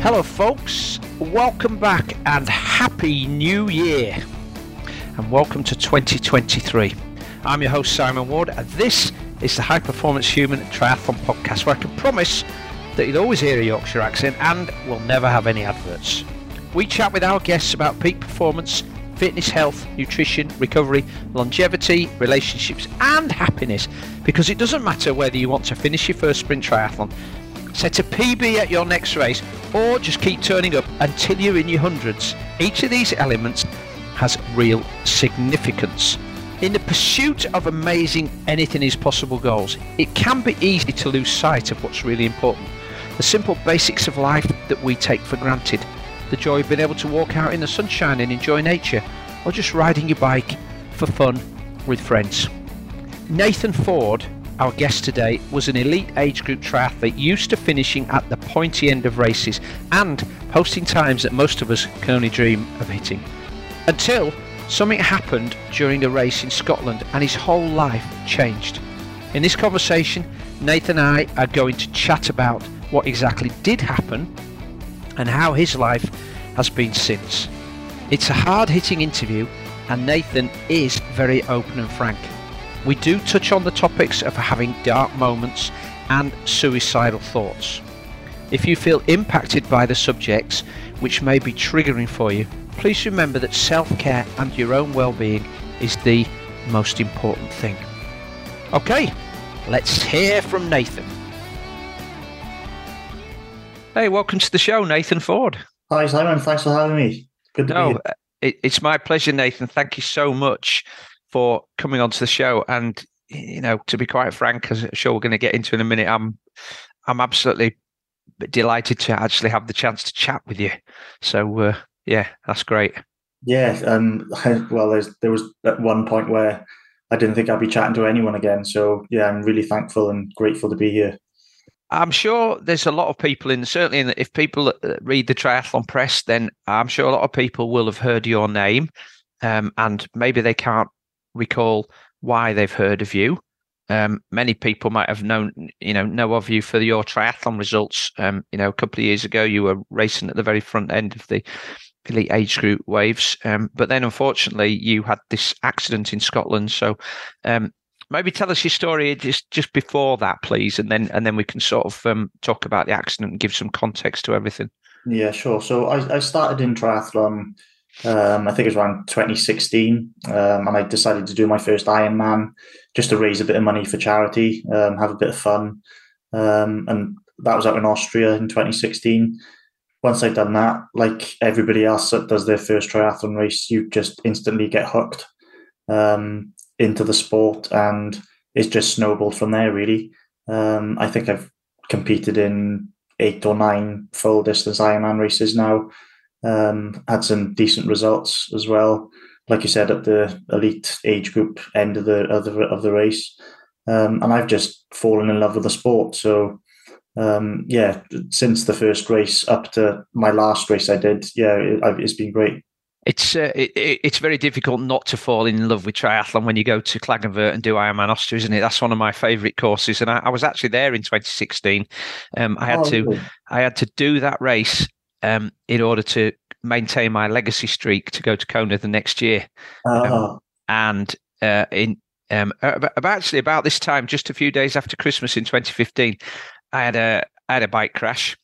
Hello, folks. Welcome back and Happy New Year. And welcome to 2023. I'm your host, Simon Ward, and this is the High Performance Human Triathlon Podcast, where I can promise that you'll always hear a Yorkshire accent and we'll never have any adverts. We chat with our guests about peak performance, fitness, health, nutrition, recovery, longevity, relationships, and happiness because it doesn't matter whether you want to finish your first sprint triathlon, set a PB at your next race, or just keep turning up until you're in your hundreds. Each of these elements has real significance. In the pursuit of amazing anything is possible goals, it can be easy to lose sight of what's really important. The simple basics of life that we take for granted. The joy of being able to walk out in the sunshine and enjoy nature, or just riding your bike for fun with friends. Nathan Ford, our guest today, was an elite age group triathlete used to finishing at the pointy end of races and posting times that most of us can only dream of hitting. Until something happened during a race in Scotland and his whole life changed. In this conversation, Nathan and I are going to chat about what exactly did happen and how his life has been since. It's a hard hitting interview, and Nathan is very open and frank. We do touch on the topics of having dark moments and suicidal thoughts. If you feel impacted by the subjects which may be triggering for you, please remember that self care and your own well being is the most important thing. Okay, let's hear from Nathan. Hey, welcome to the show, Nathan Ford. Hi, Simon. Thanks for having me. Good to no, be here. Uh, it, it's my pleasure, Nathan. Thank you so much for coming onto the show. And you know, to be quite frank, as I'm sure we're going to get into in a minute, I'm I'm absolutely delighted to actually have the chance to chat with you. So uh, yeah, that's great. Yeah. Um. Well, there was at one point where I didn't think I'd be chatting to anyone again. So yeah, I'm really thankful and grateful to be here. I'm sure there's a lot of people in certainly in if people uh, read the triathlon press, then I'm sure a lot of people will have heard your name, um, and maybe they can't recall why they've heard of you. Um, many people might have known, you know, know of you for your triathlon results. Um, you know, a couple of years ago, you were racing at the very front end of the elite age group waves, um, but then unfortunately, you had this accident in Scotland. So, um, maybe tell us your story just just before that, please, and then and then we can sort of um, talk about the accident and give some context to everything. Yeah, sure. So I, I started in triathlon um, I think it was around 2016, um, and I decided to do my first Ironman just to raise a bit of money for charity, um, have a bit of fun, um, and that was out in Austria in 2016. Once I'd done that, like everybody else that does their first triathlon race, you just instantly get hooked um, into the sport, and it's just snowballed from there. Really, um, I think I've competed in eight or nine full distance Ironman races now um, had some decent results as well. Like you said, at the elite age group end of the of the, of the race, um, and I've just fallen in love with the sport. So, um, yeah, since the first race up to my last race I did, yeah, it, it's been great. It's uh, it, it's very difficult not to fall in love with triathlon when you go to Klagenfurt and do Ironman Austria, isn't it? That's one of my favourite courses, and I, I, was actually there in 2016. Um, I had oh, to really? I had to do that race um, in order to maintain my legacy streak to go to Kona the next year. Uh-huh. Um, and uh, in um, about, actually about this time, just a few days after Christmas in 2015, I had a I had a bike crash,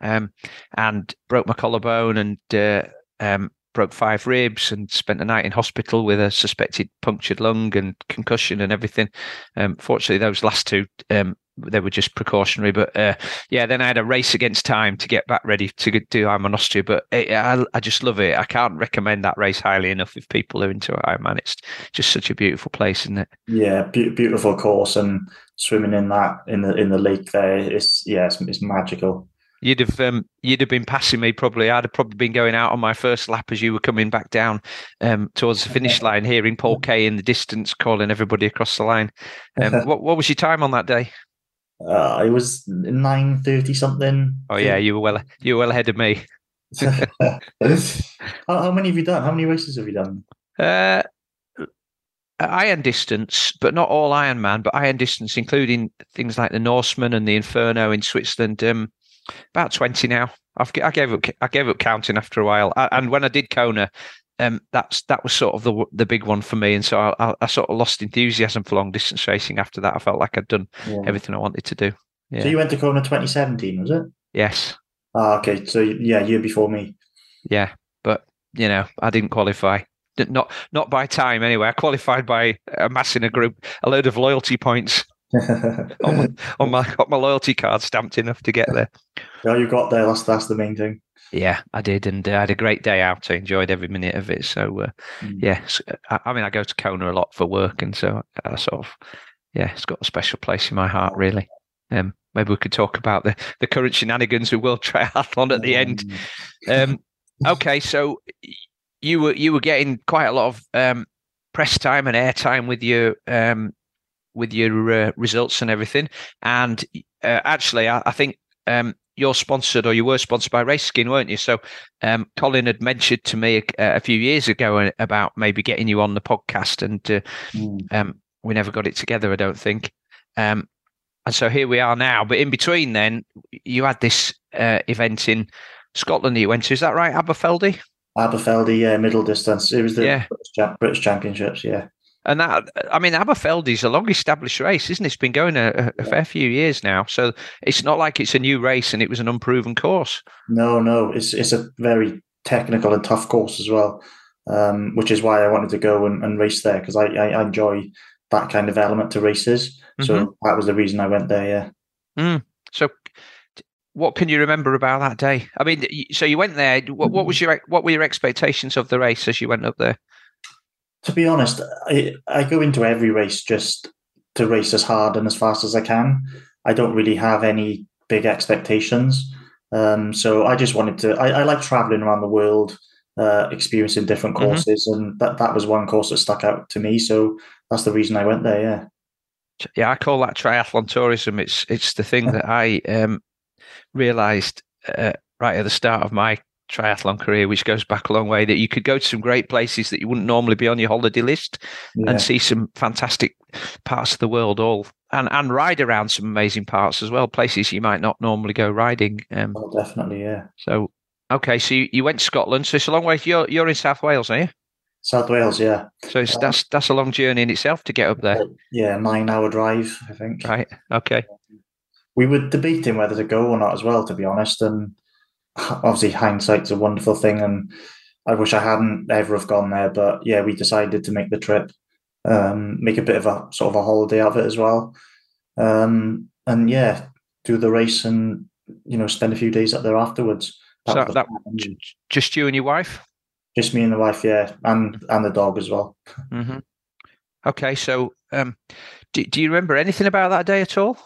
um, and broke my collarbone and uh, um, broke five ribs and spent the night in hospital with a suspected punctured lung and concussion and everything. Um, fortunately, those last two um, they were just precautionary. But uh, yeah, then I had a race against time to get back ready to do Ironman Austria. But it, I, I just love it. I can't recommend that race highly enough if people are into Ironman. It's just such a beautiful place, isn't it? Yeah, be- beautiful course and swimming in that in the in the lake there. It's yeah, it's, it's magical. You'd have um, you'd have been passing me probably. I'd have probably been going out on my first lap as you were coming back down um, towards the finish line, hearing Paul Kaye in the distance calling everybody across the line. Um, what what was your time on that day? Uh, it was nine thirty something. Oh yeah, you were well you were well ahead of me. how, how, many have you done? How many races have you done? Uh, iron distance, but not all Ironman, but iron distance, including things like the Norseman and the Inferno in Switzerland. Um, about twenty now. I've, I gave up. I gave up counting after a while. I, and when I did Kona, um, that's that was sort of the the big one for me. And so I, I, I, sort of lost enthusiasm for long distance racing after that. I felt like I'd done yeah. everything I wanted to do. Yeah. So you went to Kona 2017, was it? Yes. Ah, okay. So yeah, year before me. Yeah, but you know, I didn't qualify. Not not by time anyway. I qualified by amassing a group a load of loyalty points on, my, on my got my loyalty card stamped enough to get there. Yeah, you got there. That's that's the main thing. Yeah, I did, and uh, I had a great day out. I enjoyed every minute of it. So, uh, mm. yeah, I, I, mean, I go to Kona a lot for work, and so I sort of, yeah, it's got a special place in my heart, really. Um, maybe we could talk about the the current shenanigans with World Triathlon at the end. Mm. Um, okay, so you were you were getting quite a lot of um, press time and airtime with your um, with your uh, results and everything. And uh, actually, I, I think um, you're sponsored or you were sponsored by Raceskin, weren't you? So um, Colin had mentioned to me a, a, few years ago about maybe getting you on the podcast, and uh, mm. um, we never got it together, I don't think. Um, and so here we are now. But in between, then you had this uh, event in Scotland that you went to. Is that right, Aberfeldy? Aberfeldy, yeah, middle distance. It was the yeah. British, British Championships, yeah. And that, I mean, Aberfeldy's a long established race, isn't it? It's been going a, a, fair few years now. So it's not like it's a new race and it was an unproven course. No, no. It's, it's a very technical and tough course as well, um, which is why I wanted to go and, and race there because I, I, enjoy that kind of element to races. So mm-hmm. that was the reason I went there, yeah. Mm. So what can you remember about that day? I mean, so you went there. What, what was your what were your expectations of the race as you went up there? To be honest, I, I go into every race just to race as hard and as fast as I can. I don't really have any big expectations. Um, so I just wanted to. I, I like traveling around the world, uh, experiencing different mm-hmm. courses, mm-hmm. and that that was one course that stuck out to me. So that's the reason I went there. Yeah. Yeah, I call that triathlon tourism. It's it's the thing that I um, realised uh, right at the start of my triathlon career, which goes back a long way, that you could go to some great places that you wouldn't normally be on your holiday list yeah. and see some fantastic parts of the world all and, and ride around some amazing parts as well, places you might not normally go riding. Um, oh, definitely, yeah. So, okay, so you, you went to Scotland. So it's a long way. You're, you're in South Wales, are you? South Wales, yeah. So it's, um, that's that's a long journey in itself to get up there. Yeah, nine hour drive, I think. Right. Okay. We were debating whether to go or not as well, to be honest. And obviously hindsight's a wonderful thing, and I wish I hadn't ever have gone there. But yeah, we decided to make the trip, um, make a bit of a sort of a holiday of it as well, um, and yeah, do the race and you know spend a few days up there afterwards. That so that just you and your wife? Just me and the wife, yeah, and and the dog as well. Mm-hmm. Okay, so um, do, do you remember anything about that day at all?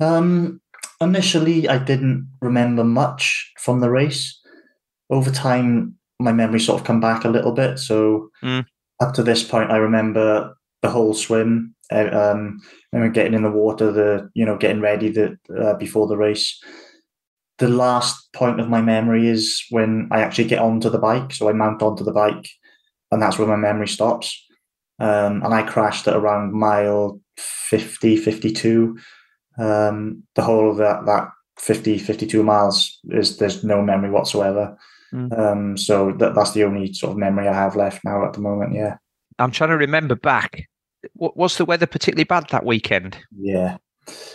Um, initially I didn't remember much from the race. Over time, my memory sort of come back a little bit. So mm. up to this point, I remember the whole swim. Uh, um, remember getting in the water, the you know getting ready the, uh, before the race. The last point of my memory is when I actually get onto the bike. So I mount onto the bike, and that's where my memory stops. Um, and I crashed at around mile 50, 52 um, the whole of that that 50 52 miles is there's no memory whatsoever. Mm. um, so that, that's the only sort of memory i have left now at the moment yeah. I'm trying to remember back. What was the weather particularly bad that weekend? Yeah.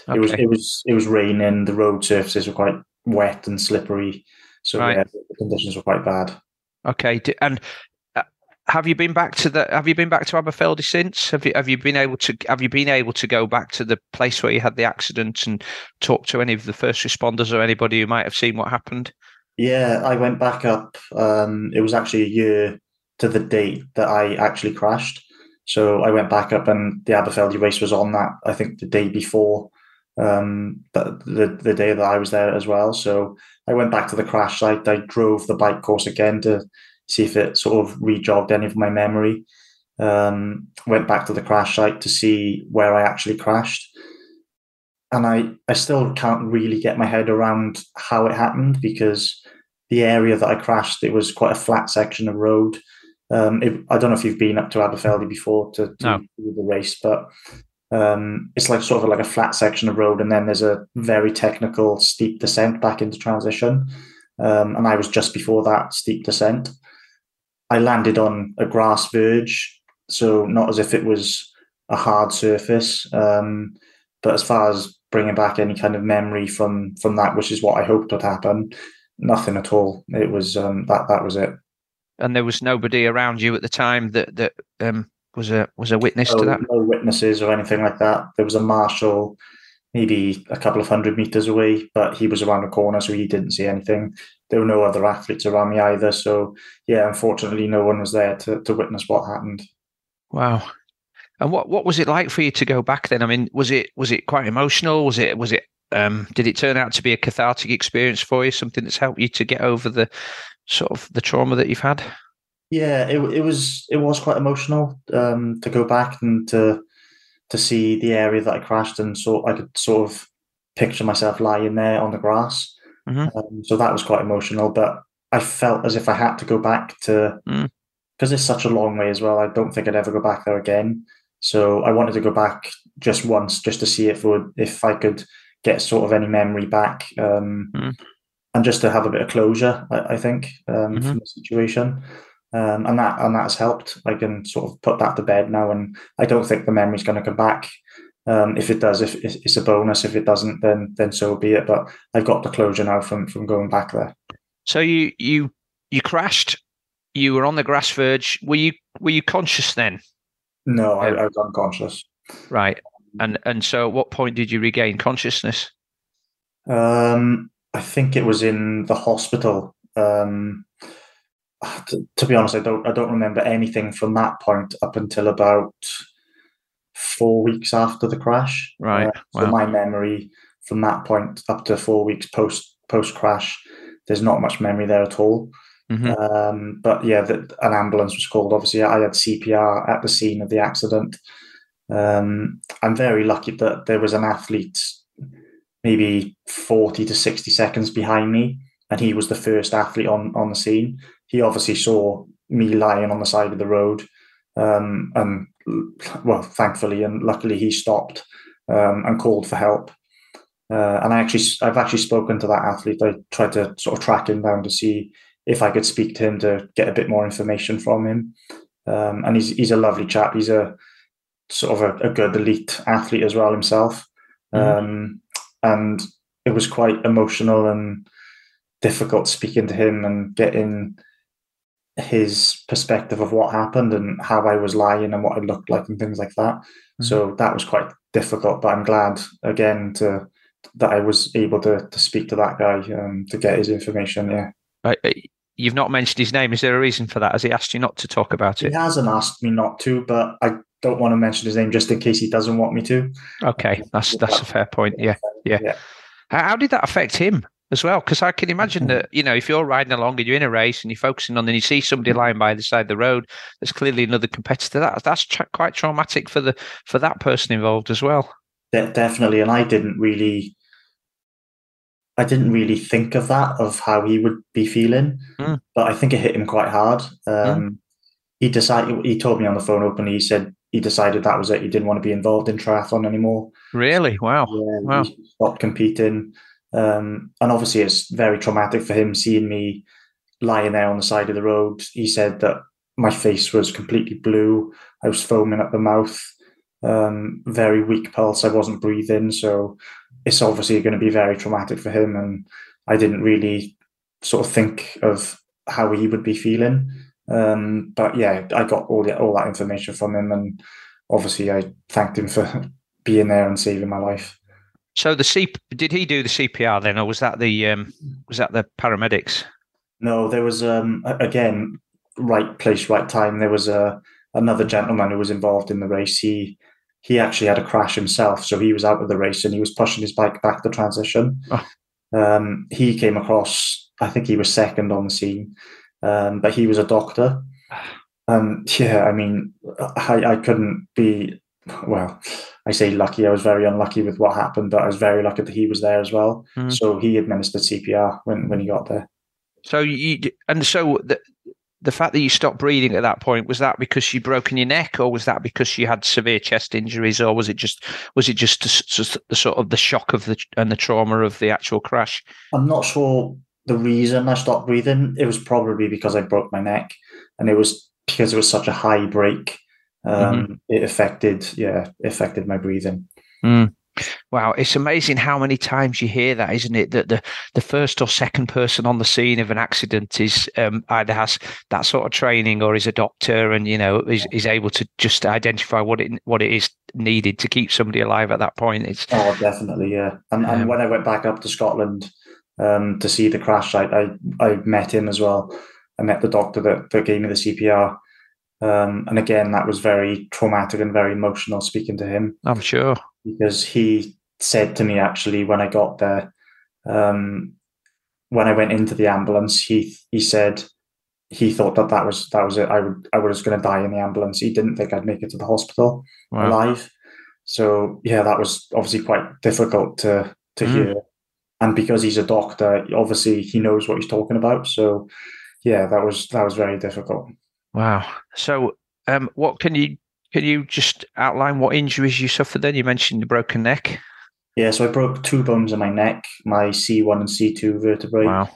Okay. it was it was it was raining the road surfaces were quite wet and slippery. So right. yeah the conditions were quite bad. Okay and have you been back to the have you been back to Aberfeldy since? Have you have you been able to have you been able to go back to the place where you had the accident and talk to any of the first responders or anybody who might have seen what happened? Yeah i went back up um, it was actually a year to the date that i actually crashed. So i went back up and the Aberfeldy race was on that i think the day before um, the, the, the day that i was there as well. So i went back to the crash site. I drove the bike course again to see if it sort of rejogged any of my memory. Um, went back to the crash site to see where I actually crashed. And I, I still can't really get my head around how it happened because the area that I crashed, it was quite a flat section of road. Um, it, I don't know if you've been up to Aberfeldy before to, to no. do the race, but um, it's like sort of like a flat section of road, and then there's a very technical steep descent back into transition. um, and I was just before that steep descent. I landed on a grass verge, so not as if it was a hard surface, um, but as far as bringing back any kind of memory from from that, which is what I hoped would happen, nothing at all. It was um, that that was it. And there was nobody around you at the time that that um, was a was a witness no, to that. No witnesses or anything like that. There was a marshal, maybe a couple of hundred meters away, but he was around the corner, so he didn't see anything. There were no other athletes around me either. So yeah, unfortunately, no one was there to to witness what happened. Wow. And what what was it like for you to go back then? I mean, was it was it quite emotional? Was it was it um, did it turn out to be a cathartic experience for you? Something that's helped you to get over the sort of the trauma that you've had? Yeah, it it was it was quite emotional um, to go back and to to see the area that I crashed and so I could sort of picture myself lying there on the grass. Mm-hmm. Um, so that was quite emotional, but I felt as if I had to go back to because mm. it's such a long way as well. I don't think I'd ever go back there again. So I wanted to go back just once, just to see if would if I could get sort of any memory back, um, mm. and just to have a bit of closure. I, I think um, mm-hmm. from the situation, um, and that and that has helped. I can sort of put that to bed now, and I don't think the memory's going to come back. Um, if it does, if it's a bonus. If it doesn't, then then so be it. But I've got the closure now from from going back there. So you you you crashed. You were on the grass verge. Were you were you conscious then? No, I, I was unconscious. Right. And and so at what point did you regain consciousness? Um, I think it was in the hospital. Um, to, to, be honest, I don't I don't remember anything from that point up until about four weeks after the crash. Right. Uh, so wow. my memory from that point up to four weeks post post crash, there's not much memory there at all. Mm-hmm. Um, but yeah, the, an ambulance was called. Obviously, I had CPR at the scene of the accident. Um, I'm very lucky that there was an athlete maybe 40 to 60 seconds behind me, and he was the first athlete on, on the scene. He obviously saw me lying on the side of the road. Um, and well, thankfully and luckily, he stopped um, and called for help. Uh, and I actually, I've actually spoken to that athlete. I tried to sort of track him down to see if I could speak to him to get a bit more information from him. Um, and he's he's a lovely chap. He's a sort of a, a good elite athlete as well himself. Mm-hmm. Um, and it was quite emotional and difficult speaking to him and getting his perspective of what happened and how I was lying and what it looked like and things like that. Mm-hmm. So that was quite difficult. But I'm glad again to that I was able to to speak to that guy um, to get his information. Yeah. You've not mentioned his name. Is there a reason for that? Has he asked you not to talk about it? He hasn't asked me not to, but I don't want to mention his name just in case he doesn't want me to. Okay, that's that's a fair point. Yeah, yeah. yeah. How, did that affect him as well? Because I can imagine that you know if you're riding along and you're in a race and you're focusing on, and you see somebody lying by the side of the road, there's clearly another competitor. That that's tra- quite traumatic for the for that person involved as well. De- definitely, and I didn't really I didn't really think of that of how he would be feeling, mm. but I think it hit him quite hard. Um, mm. He decided. He told me on the phone openly. He said he decided that was it. He didn't want to be involved in triathlon anymore. Really? Wow. Yeah, wow. stopped competing, um, and obviously it's very traumatic for him seeing me lying there on the side of the road. He said that my face was completely blue. I was foaming at the mouth. Um, very weak pulse. I wasn't breathing. So it's obviously going to be very traumatic for him. And I didn't really sort of think of how he would be feeling. Um, but yeah, I got all the, all that information from him, and obviously I thanked him for being there and saving my life. So the C did he do the CPR then, or was that the um, was that the paramedics? No, there was um, again right place, right time. There was a another gentleman who was involved in the race. He he actually had a crash himself, so he was out of the race and he was pushing his bike back the transition. Oh. Um, he came across, I think he was second on the scene, um, but he was a doctor. And yeah, I mean, I, I couldn't be, well, I say lucky. I was very unlucky with what happened, but I was very lucky that he was there as well. Mm. So he administered CPR when, when he got there. So you and so the the fact that you stopped breathing at that point was that because you broken your neck or was that because you had severe chest injuries or was it just was it just the, the sort of the shock of the and the trauma of the actual crash i'm not sure the reason I stopped breathing, it was probably because I broke my neck, and it was because it was such a high break. Um, mm-hmm. It affected, yeah, affected my breathing. Mm. Wow, it's amazing how many times you hear that, isn't it? That the, the first or second person on the scene of an accident is um, either has that sort of training or is a doctor, and you know is, is able to just identify what it what it is needed to keep somebody alive at that point. It's oh, definitely, yeah. And, um, and when I went back up to Scotland um, to see the crash, I, I I met him as well. I met the doctor that, that gave me the CPR. Um, and again, that was very traumatic and very emotional speaking to him. I'm sure because he said to me actually when I got there, um, when I went into the ambulance, he he said he thought that that was that was it. I would I was going to die in the ambulance. He didn't think I'd make it to the hospital wow. alive. So yeah, that was obviously quite difficult to to mm. hear. And because he's a doctor, obviously he knows what he's talking about. So yeah, that was that was very difficult. Wow. So um, what can you can you just outline what injuries you suffered then? You mentioned the broken neck. Yeah, so I broke two bones in my neck, my C1 and C2 vertebrae. Wow.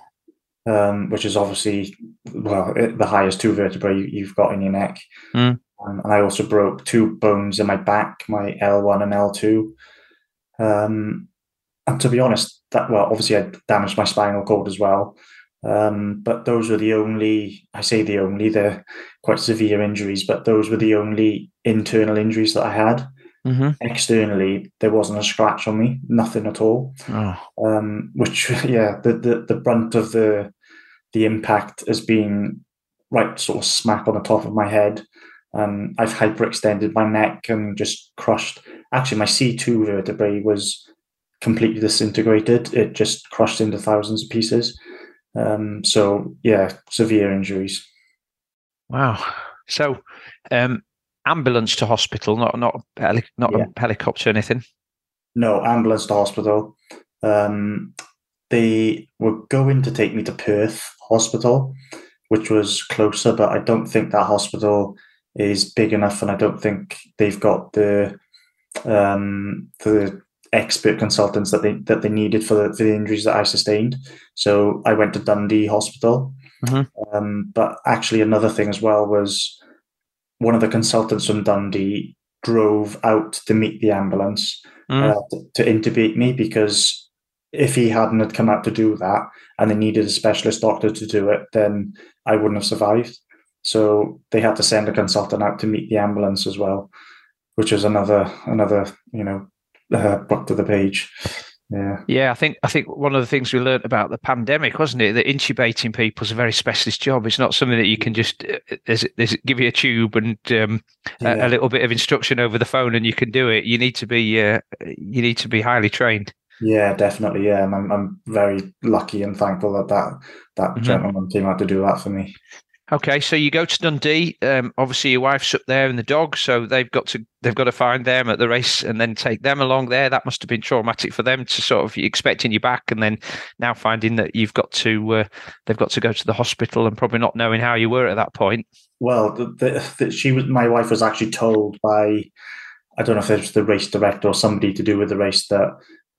Um, which is obviously well the highest two vertebrae you've got in your neck. Mm. Um, and I also broke two bones in my back, my L1 and L2. Um, and to be honest, that well, obviously I damaged my spinal cord as well. Um, but those were the only, I say the only, they're quite severe injuries, but those were the only internal injuries that I had. Mm-hmm. Externally, there wasn't a scratch on me, nothing at all. Oh. Um, which, yeah, the, the, the brunt of the the impact has been right sort of smack on the top of my head. Um, I've hyperextended my neck and just crushed. Actually, my C2 vertebrae was completely disintegrated. It just crushed into thousands of pieces. Um, so yeah, severe injuries. Wow. So um, ambulance to hospital, not not heli- not yeah. a helicopter, or anything. No, ambulance to hospital. Um, they were going to take me to Perth Hospital, which was closer, but I don't think that hospital is big enough, and I don't think they've got the um, the expert consultants that they that they needed for the for the injuries that I sustained. So I went to Dundee Hospital. Mm-hmm. Um, but actually, another thing as well was one of the consultants from Dundee drove out to meet the ambulance mm. uh, to, to intubate me because if he hadn't had come out to do that and they needed a specialist doctor to do it, then I wouldn't have survived. So they had to send a consultant out to meet the ambulance as well, which was another another you know uh, back to the page. Yeah. Yeah, I think I think one of the things we learned about the pandemic, wasn't it, that intubating people is a very specialist job. It's not something that you can just uh, there's, there's give you a tube and um, yeah. a, a, little bit of instruction over the phone and you can do it. You need to be uh, you need to be highly trained. Yeah, definitely. Yeah, and I'm I'm very lucky and thankful that that that mm-hmm. gentleman came out to do that for me. Okay, so you go to Dundee. Um, obviously, your wife's up there and the dog, so they've got to they've got to find them at the race and then take them along there. That must have been traumatic for them to sort of expecting you back and then now finding that you've got to uh, they've got to go to the hospital and probably not knowing how you were at that point. Well, she was my wife was actually told by I don't know if it was the race director or somebody to do with the race that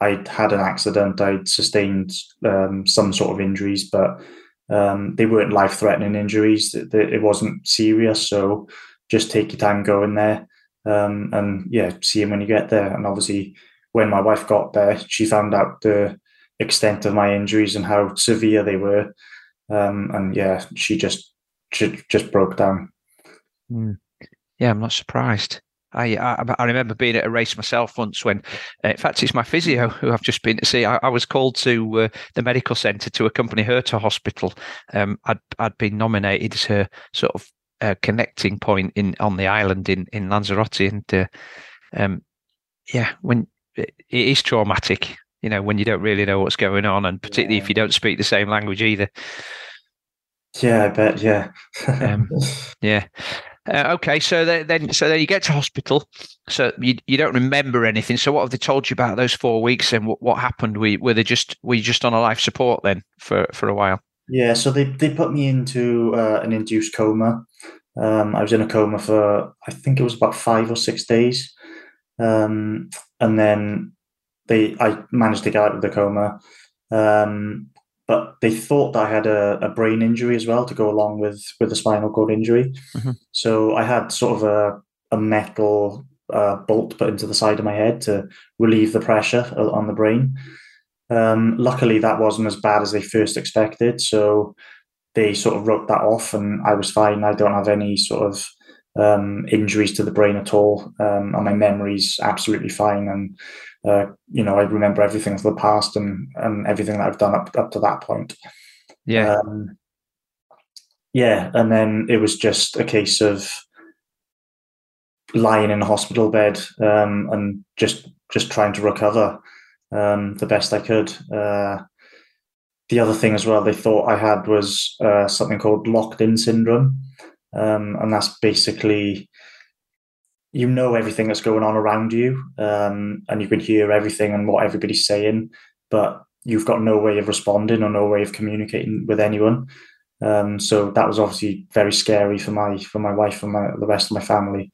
I'd had an accident, I'd sustained um, some sort of injuries, but um, they weren't life threatening injuries. It, it, wasn't serious. So just take your time going there. Um, and yeah, see him when you get there. And obviously, when my wife got there, she found out the extent of my injuries and how severe they were. Um, and yeah, she just she just broke down. Mm. Yeah, I'm not surprised. I, I, I remember being at a race myself once when, uh, in fact, it's my physio who I've just been to see. I, I was called to uh, the medical centre to accompany her to hospital. Um, I'd I'd been nominated as her sort of uh, connecting point in on the island in in Lanzarote, and uh, um, yeah, when it is traumatic, you know, when you don't really know what's going on, and particularly yeah. if you don't speak the same language either. Yeah, I bet. Yeah. um, yeah. Uh, okay, so then, so then you get to hospital. So you you don't remember anything. So what have they told you about those four weeks and what, what happened? We were they just were you just on a life support then for for a while? Yeah, so they they put me into uh, an induced coma. Um, I was in a coma for I think it was about five or six days, um, and then they I managed to get out of the coma. Um, but they thought I had a, a, brain injury as well to go along with with the spinal cord injury. Mm-hmm. So I had sort of a a metal uh, bolt put into the side of my head to relieve the pressure on the brain. Um, luckily, that wasn't as bad as they first expected. So they sort of wrote that off, and I was fine. I don't have any sort of um, injuries to the brain at all, um, and my memory's absolutely fine. And uh, you know, I remember everything of the past and and everything that I've done up up to that point. Yeah. Um, yeah, and then it was just a case of lying in a hospital bed um, and just just trying to recover um, the best I could. Uh, the other thing as well they thought I had was uh, something called locked in syndrome, um, and that's basically you know everything that's going on around you, um, and you can hear everything and what everybody's saying, but you've got no way of responding or no way of communicating with anyone. Um, so that was obviously very scary for my for my wife and my, the rest of my family.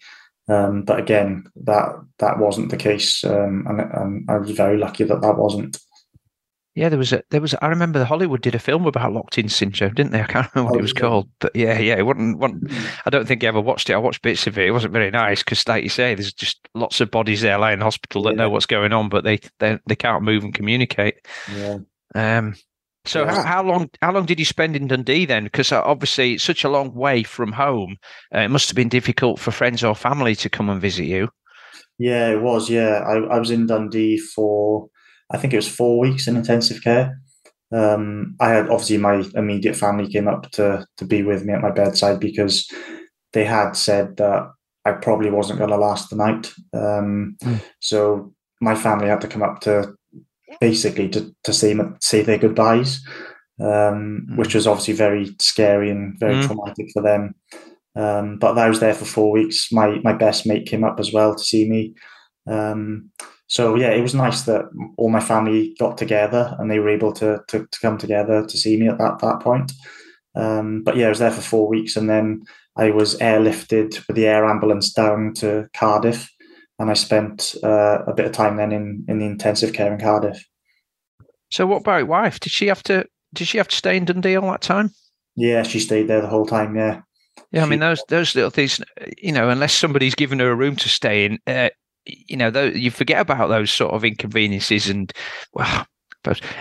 Um, but again, that that wasn't the case, um, and, and, I was very lucky that that wasn't. Yeah, there was a there was. I remember the Hollywood did a film about locked in syndrome, didn't they? I can't remember what oh, it was yeah. called, but yeah, yeah, it wasn't. wasn't mm. I don't think I ever watched it. I watched bits of it. It wasn't very nice because, like you say, there's just lots of bodies there lying in hospital that yeah. know what's going on, but they they they can't move and communicate. Yeah. Um, so how, how, long how long did you spend in Dundee then? Because uh, obviously it's such a long way from home. Uh, it must have been difficult for friends or family to come and visit you. Yeah, it was. Yeah, I, I was in Dundee for I think it was four weeks in intensive care. Um, I had obviously my immediate family came up to to be with me at my bedside because they had said that I probably wasn't going to last the night. Um, mm. So my family had to come up to basically to, to say say their goodbyes, um, mm. which was obviously very scary and very mm. traumatic for them. Um, but I was there for four weeks. My my best mate came up as well to see me. Um, so yeah, it was nice that all my family got together and they were able to to, to come together to see me at that that point. Um, but yeah, I was there for four weeks, and then I was airlifted with the air ambulance down to Cardiff and I spent uh, a bit of time then in in the intensive care in Cardiff. So, what about wife? Did she have to? Did she have to stay in Dundee all that time? Yeah, she stayed there the whole time. Yeah. Yeah, I mean those those little things. You know, unless somebody's given her a room to stay in, uh, you know, those, you forget about those sort of inconveniences and well,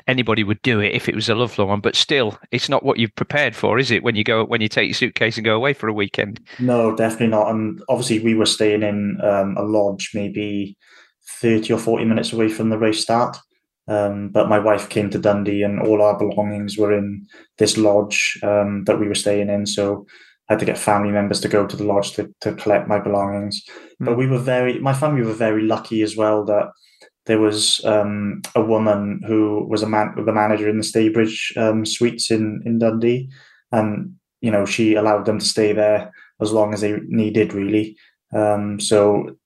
anybody would do it if it was a lovely one, but still, it's not what you've prepared for, is it? When you go, when you take your suitcase and go away for a weekend. No, definitely not. And obviously, we were staying in um, a lodge, maybe thirty or forty minutes away from the race start. Um, but my wife came to Dundee, and all our belongings were in this lodge um, that we were staying in. So I had to get family members to go to the lodge to, to collect my belongings. Mm. But we were very, my family were very lucky as well that there was um, a woman who was a man, the manager in the Staybridge um, suites in in Dundee, and you know she allowed them to stay there as long as they needed, really. Um, so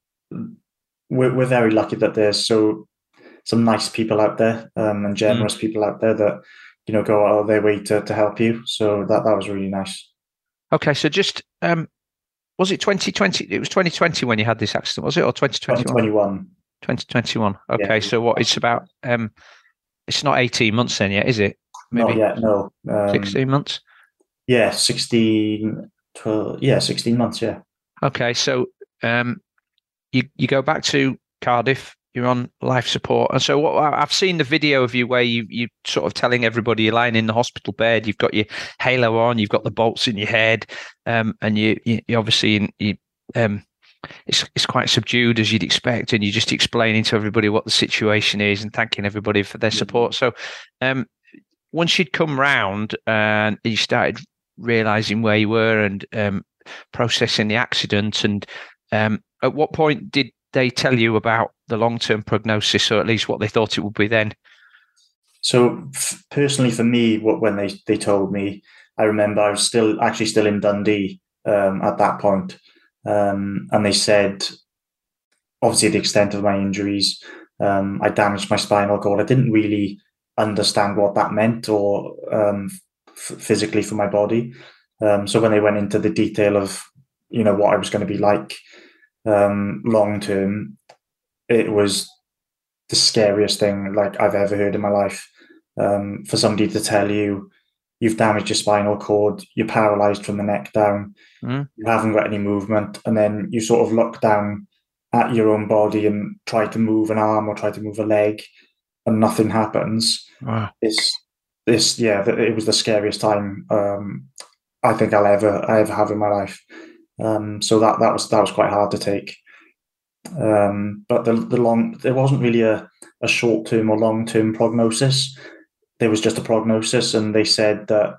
we're we're very lucky that there's so some nice people out there um, and generous mm. people out there that you know go out of their way to to help you. So that that was really nice. Okay, so just um, was it 2020? It was 2020 when you had this accident, was it, or 2021? 2021. 2021. Okay, yeah. so what it's about um it's not 18 months then yet, is it? Maybe not yet, no. Um, 16 months? Yeah, 16 12, yeah, 16 months, yeah. Okay, so um you you go back to Cardiff, you're on life support. And so what I've seen the video of you where you you sort of telling everybody you're lying in the hospital bed, you've got your halo on, you've got the bolts in your head, um, and you you, you obviously you um it's it's quite subdued as you'd expect, and you're just explaining to everybody what the situation is and thanking everybody for their support. So, um, once you'd come round and you started realizing where you were and um, processing the accident, and um, at what point did they tell you about the long term prognosis, or at least what they thought it would be then? So, personally, for me, what when they they told me, I remember I was still actually still in Dundee um, at that point um, and they said, obviously, the extent of my injuries, um, I damaged my spinal cord. I didn't really understand what that meant or um, f- physically for my body. Um, so when they went into the detail of, you know, what I was going to be like um, long term, it was the scariest thing like I've ever heard in my life. um, for somebody to tell you you've damaged your spinal cord, you're paralyzed from the neck down, Mm. you haven't got any movement, and then you sort of look down at your own body and try to move an arm or try to move a leg, and nothing happens. Wow. It's this, yeah, it was the scariest time um, I think I'll ever I ever have in my life. Um, so that that was that was quite hard to take. Um, but the the long there wasn't really a, a short term or long term prognosis. There was just a prognosis, and they said that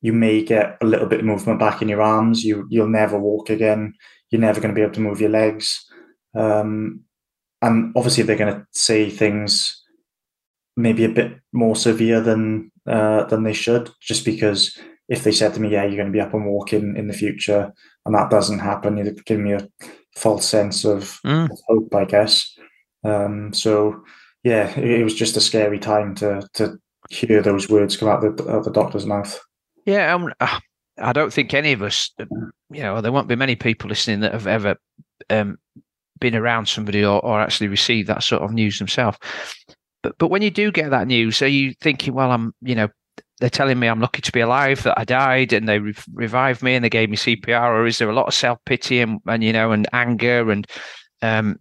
you may get a little bit of movement back in your arms. You you'll never walk again. You're never going to be able to move your legs. Um, and obviously, they're going to say things maybe a bit more severe than uh, than they should, just because if they said to me, "Yeah, you're going to be up and walking in the future," and that doesn't happen, you're giving me a false sense of, Mm. of hope, I guess. Um, so, yeah, it, it was just a scary time to to hear those words come out the, of the doctor's mouth. Yeah, um, I don't think any of us, uh, you know, there won't be many people listening that have ever um, been around somebody or, or actually received that sort of news themselves. But but when you do get that news, are you thinking, well, I'm, you know, they're telling me I'm lucky to be alive, that I died, and they re- revived me and they gave me CPR, or is there a lot of self pity and, and you know and anger and um,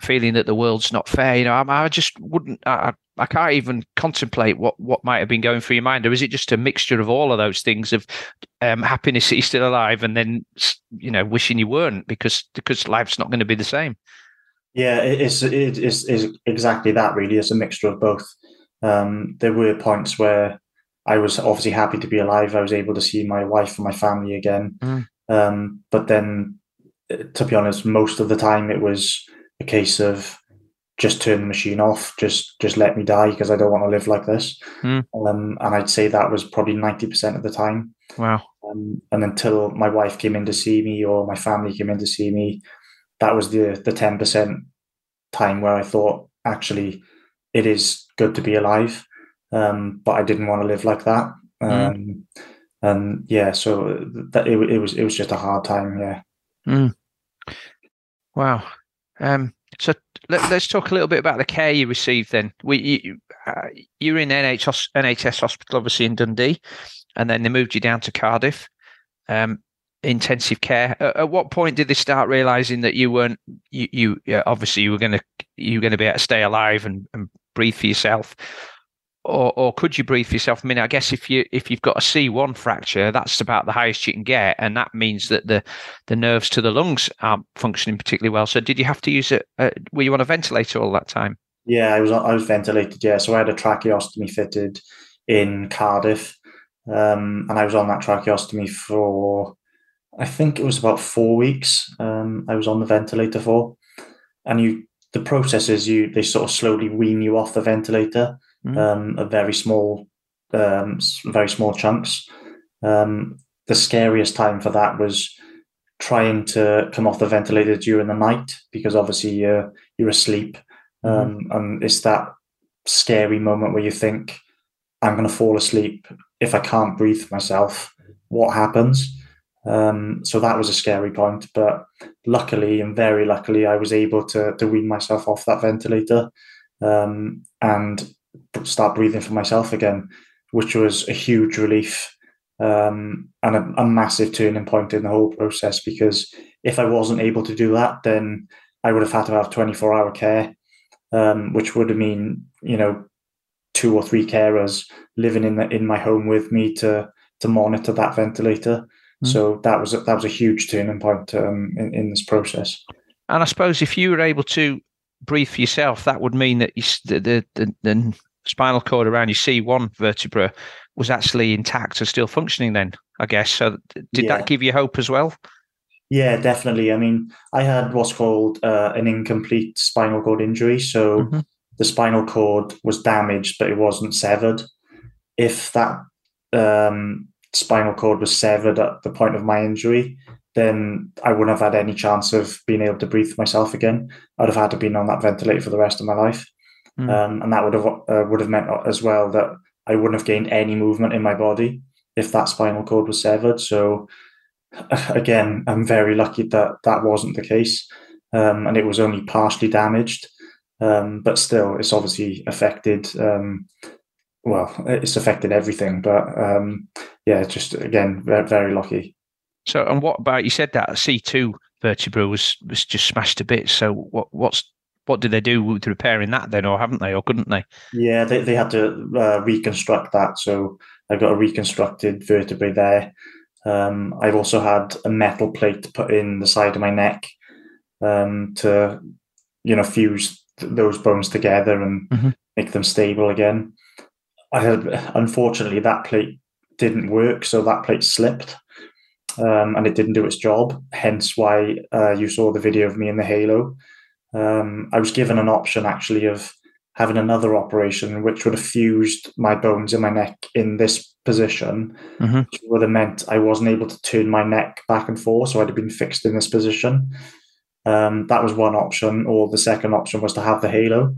feeling that the world's not fair? You know, I, I just wouldn't. I, I can't even contemplate what what might have been going through your mind, or is it just a mixture of all of those things of um, happiness that you're still alive, and then you know wishing you weren't because because life's not going to be the same. Yeah, it is. It is, is exactly that. Really, it's a mixture of both. Um, there were points where I was obviously happy to be alive. I was able to see my wife and my family again. Mm. Um, but then, uh, to be honest, most of the time it was a case of just turn the machine off, just just let me die because I don't want to live like this. Mm. Um, and I'd say that was probably ninety percent of the time. Wow. Um, and until my wife came in to see me or my family came in to see me, that was the the ten percent time where I thought actually it is good to be alive, um, but I didn't want to live like that. Um, Mm. And yeah, so that it, it was it was just a hard time. Yeah. Mm. Wow. Um, so let, us talk a little bit about the care you received. Then we you, uh, you were in NHS, NHS hospital, obviously in Dundee, and then they moved you down to Cardiff. Um, intensive care. At, at what point did they start realizing that you weren't you you yeah, obviously you were going to you were going to be able to stay alive and, and breathe for yourself? Or, or could you breathe for yourself? I mean, I guess if you if you've got a C one fracture, that's about the highest you can get, and that means that the the nerves to the lungs aren't functioning particularly well. So, did you have to use it? Uh, were you on a ventilator all that time? Yeah, I was I was ventilated. Yeah, so I had a tracheostomy fitted in Cardiff, um, and I was on that tracheostomy for I think it was about four weeks. Um, I was on the ventilator for, and you the process is you they sort of slowly wean you off the ventilator, Mm. um, a very small, um, very small chunks. Um, the scariest time for that was trying to come off the ventilator during the night because obviously you're you're asleep, um, and it's that scary moment where you think, "I'm going to fall asleep if I can't breathe myself. What happens?" Um, so that was a scary point, but luckily and very luckily, I was able to to wean myself off that ventilator um, and start breathing for myself again, which was a huge relief um, and a, a massive turning point in the whole process. Because if I wasn't able to do that, then I would have had to have twenty four hour care, um, which would have mean you know two or three carers living in the, in my home with me to to monitor that ventilator. Mm. So that was a, that was a huge turning point um, in, in this process. And I suppose if you were able to breathe for yourself, that would mean that you, the, the, the spinal cord around your C1 vertebra was actually intact and still functioning then, I guess. So did Yeah. that give you hope as well? Yeah, definitely. I mean, I had what's called uh, an incomplete spinal cord injury. So Mhm. the spinal cord was damaged, but it wasn't severed. If that um, spinal cord was severed at the point of my injury, then I wouldn't have had any chance of being able to breathe myself again. I'd have had to been on that ventilator for the rest of my life, Mm. um, and that would have uh, would have meant as well that I wouldn't have gained any movement in my body if that spinal cord was severed. So again, I'm very lucky that that wasn't the case, um, and it was only partially damaged. Um, but still, it's obviously affected um, well, it's affected everything. But um, yeah, just again, very, very lucky. So, and what about you said that C two vertebra was was just smashed to bits. So, what what's what did they do with repairing that then, or haven't they, or couldn't they? Yeah, they they had to uh, reconstruct that. So I've got a reconstructed vertebrae there. Um, I've also had a metal plate put in the side of my neck um, to, you know, fuse th- those bones together and Mhm. make them stable again. I had, unfortunately, that plate didn't work, so that plate slipped, um, and it didn't do its job. Hence, why uh, you saw the video of me in the halo. Um, I was given an option actually of having another operation, which would have fused my bones in my neck in this position, Mhm. which would have meant I wasn't able to turn my neck back and forth, so I'd have been fixed in this position. Um, that was one option, or the second option was to have the halo.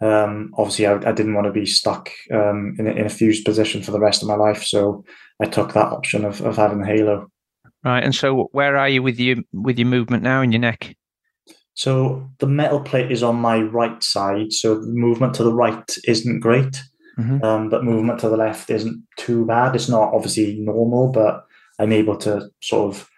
Um, obviously, I, I didn't want to be stuck um, in, a, in a fused position for the rest of my life, so I took that option of, of having the halo. Right. And so, where are you with your with your movement now in your neck? So the metal plate is on my right side, so the movement to the right isn't great, Mhm. um, but movement to the left isn't too bad. It's not obviously normal, but I'm able to sort of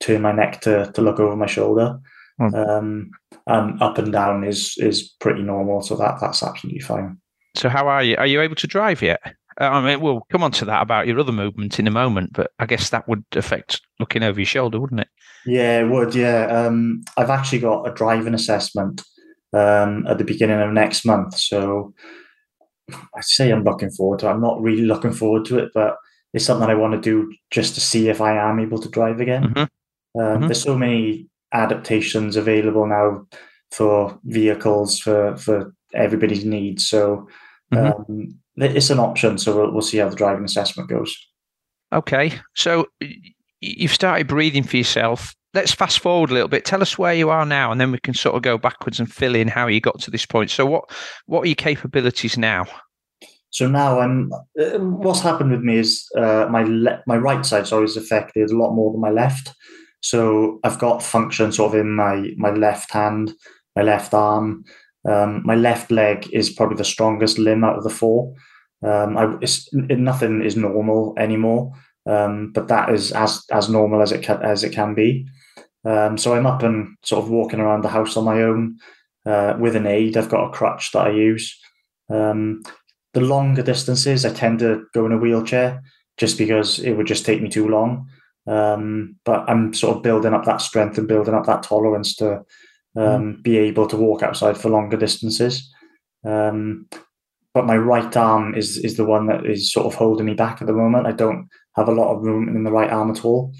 turn my neck to to look over my shoulder, Hmm. um, and up and down is is pretty normal. So that that's absolutely fine. So, how are you? Are you able to drive yet? Uh, I mean, we'll come on to that about your other movement in a moment, but I guess that would affect looking over your shoulder, wouldn't it? Yeah, it would. Yeah, um, I've actually got a driving assessment um, at the beginning of next month. So I say I'm looking forward to it. I'm not really looking forward to it, but it's something I want to do just to see if I am able to drive again. Mhm. Um, Mhm. There's so many adaptations available now for vehicles for for everybody's needs. So Mhm. um, it's an option. So we'll, we'll see how the driving assessment goes. Okay. So, you've started breathing for yourself. Let's fast forward a little bit. Tell us where you are now, and then we can sort of go backwards and fill in how you got to this point. So, what what are your capabilities now? So now I'm. Uh, what's happened with me is uh, my le- my right side sorry is affected a lot more than my left. So I've got function sort of in my my left hand, my left arm, um, my left leg is probably the strongest limb out of the four. Um, I, nothing is normal anymore, um, but that is as as normal as it can, as it can be. Um, so I'm up and sort of walking around the house on my own uh, with an aid. I've got a crutch that I use. Um, the longer distances, I tend to go in a wheelchair just because it would just take me too long. Um, but I'm sort of building up that strength and building up that tolerance to um, be able to walk outside for longer distances. Um, but my right arm is is the one that is sort of holding me back at the moment. I don't have a lot of movement in the right arm at all.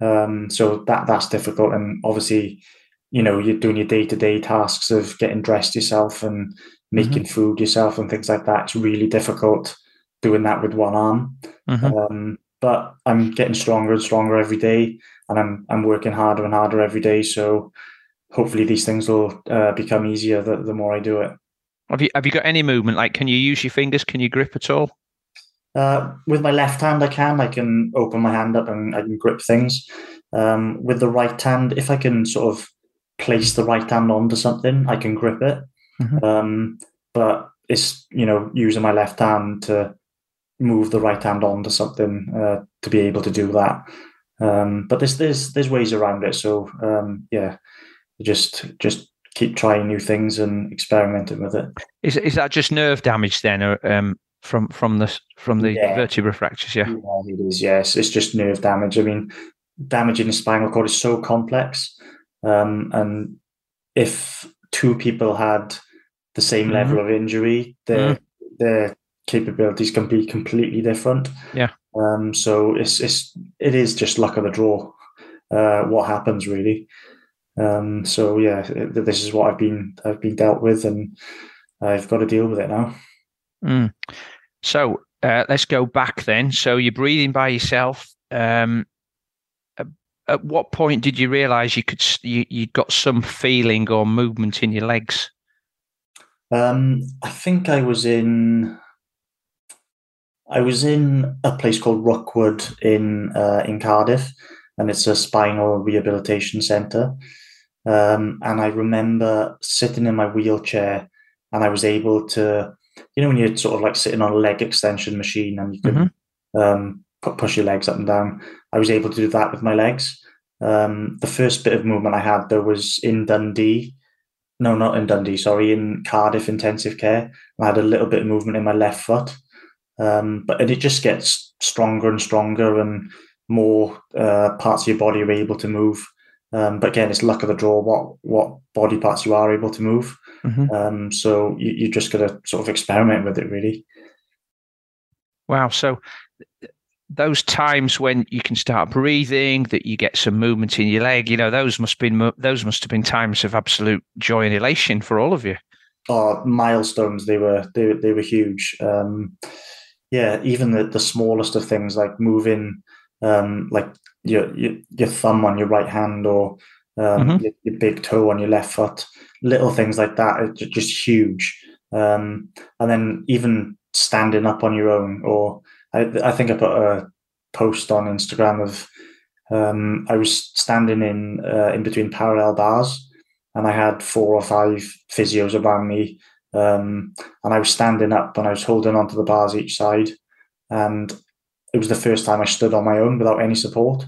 Um, so that that's difficult. And obviously, you know, you're doing your day to day tasks of getting dressed yourself and making food yourself and things like that. It's really difficult doing that with one arm. Mhm. Um, but I'm getting stronger and stronger every day, and I'm I'm working harder and harder every day. So hopefully these things will uh, become easier the, the more I do it. Have you have you got any movement? Like, can you use your fingers? Can you grip at all? Uh, with my left hand, I can. I can open my hand up and I can grip things. Um, with the right hand, if I can sort of place the right hand onto something, I can grip it. Mhm. Um, but it's you know using my left hand to move the right hand onto something uh, to be able to do that. Um, but there's there's there's ways around it. So um, yeah, just just keep trying new things and experimenting with it. Is is that just nerve damage then, or um, from from the from the Yeah. vertebra fractures? Yeah. Yeah, it is. Yes, it's just nerve damage. I mean, damage in the spinal cord is so complex, um, and if two people had the same Mhm. level of injury, their their capabilities can be completely different. Yeah. Um. So it's it's it is just luck of the draw. Uh, what happens really? Um. So yeah, this is what I've been I've been dealt with, and I've got to deal with it now. Mm. So uh, let's go back then. So you're breathing by yourself. Um, at, at what point did you realise you could you you got some feeling or movement in your legs? Um, I think I was in. I was in a place called Rookwood in uh, in Cardiff, and it's a spinal rehabilitation centre. Um, and I remember sitting in my wheelchair, and I was able to you know when you're sort of like sitting on a leg extension machine and you can mm-hmm. um, push your legs up and down. I was able to do that with my legs. Um, the first bit of movement I had there was in Dundee. No, not in Dundee. Sorry, in Cardiff Intensive Care. I had a little bit of movement in my left foot, um, but and it just gets stronger and stronger, and more uh, parts of your body are able to move. Um, but again, it's luck of the draw what what body parts you are able to move. Mm-hmm. Um, so you, you just got to sort of experiment with it, really. Wow. So those times when you can start breathing, that you get some movement in your leg, you know, those must been those must have been times of absolute joy and elation for all of you. Oh, milestones! They were they they were huge. Um, yeah, even the, the smallest of things like moving, um, like your, your your thumb on your right hand or um, mm-hmm. your, your, big toe on your left foot, little things like that are just huge. Um, and then even standing up on your own or I, I think I put a post on Instagram of um, I was standing in uh, in between parallel bars, and I had four or five physios around me, um, and I was standing up and I was holding onto the bars each side, and it was the first time I stood on my own without any support.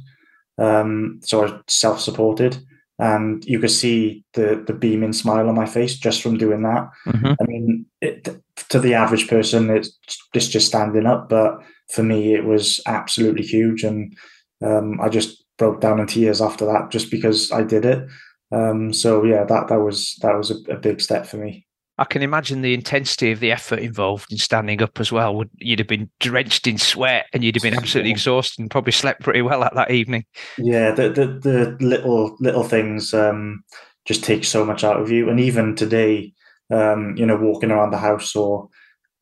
Um, so I was self-supported, and you could see the the beaming smile on my face just from doing that. Mm-hmm. I mean, it, to the average person, it's it's just standing up, but for me, it was absolutely huge, and um, I just broke down in tears after that just because I did it. Um, so yeah, that that was that was a, a, big step for me. I can imagine the intensity of the effort involved in standing up as well. Would you'd have been drenched in sweat and you'd have been absolutely exhausted and probably slept pretty well at that evening. Yeah, the the, the little little things um, just take so much out of you, and even today, um, you know, walking around the house or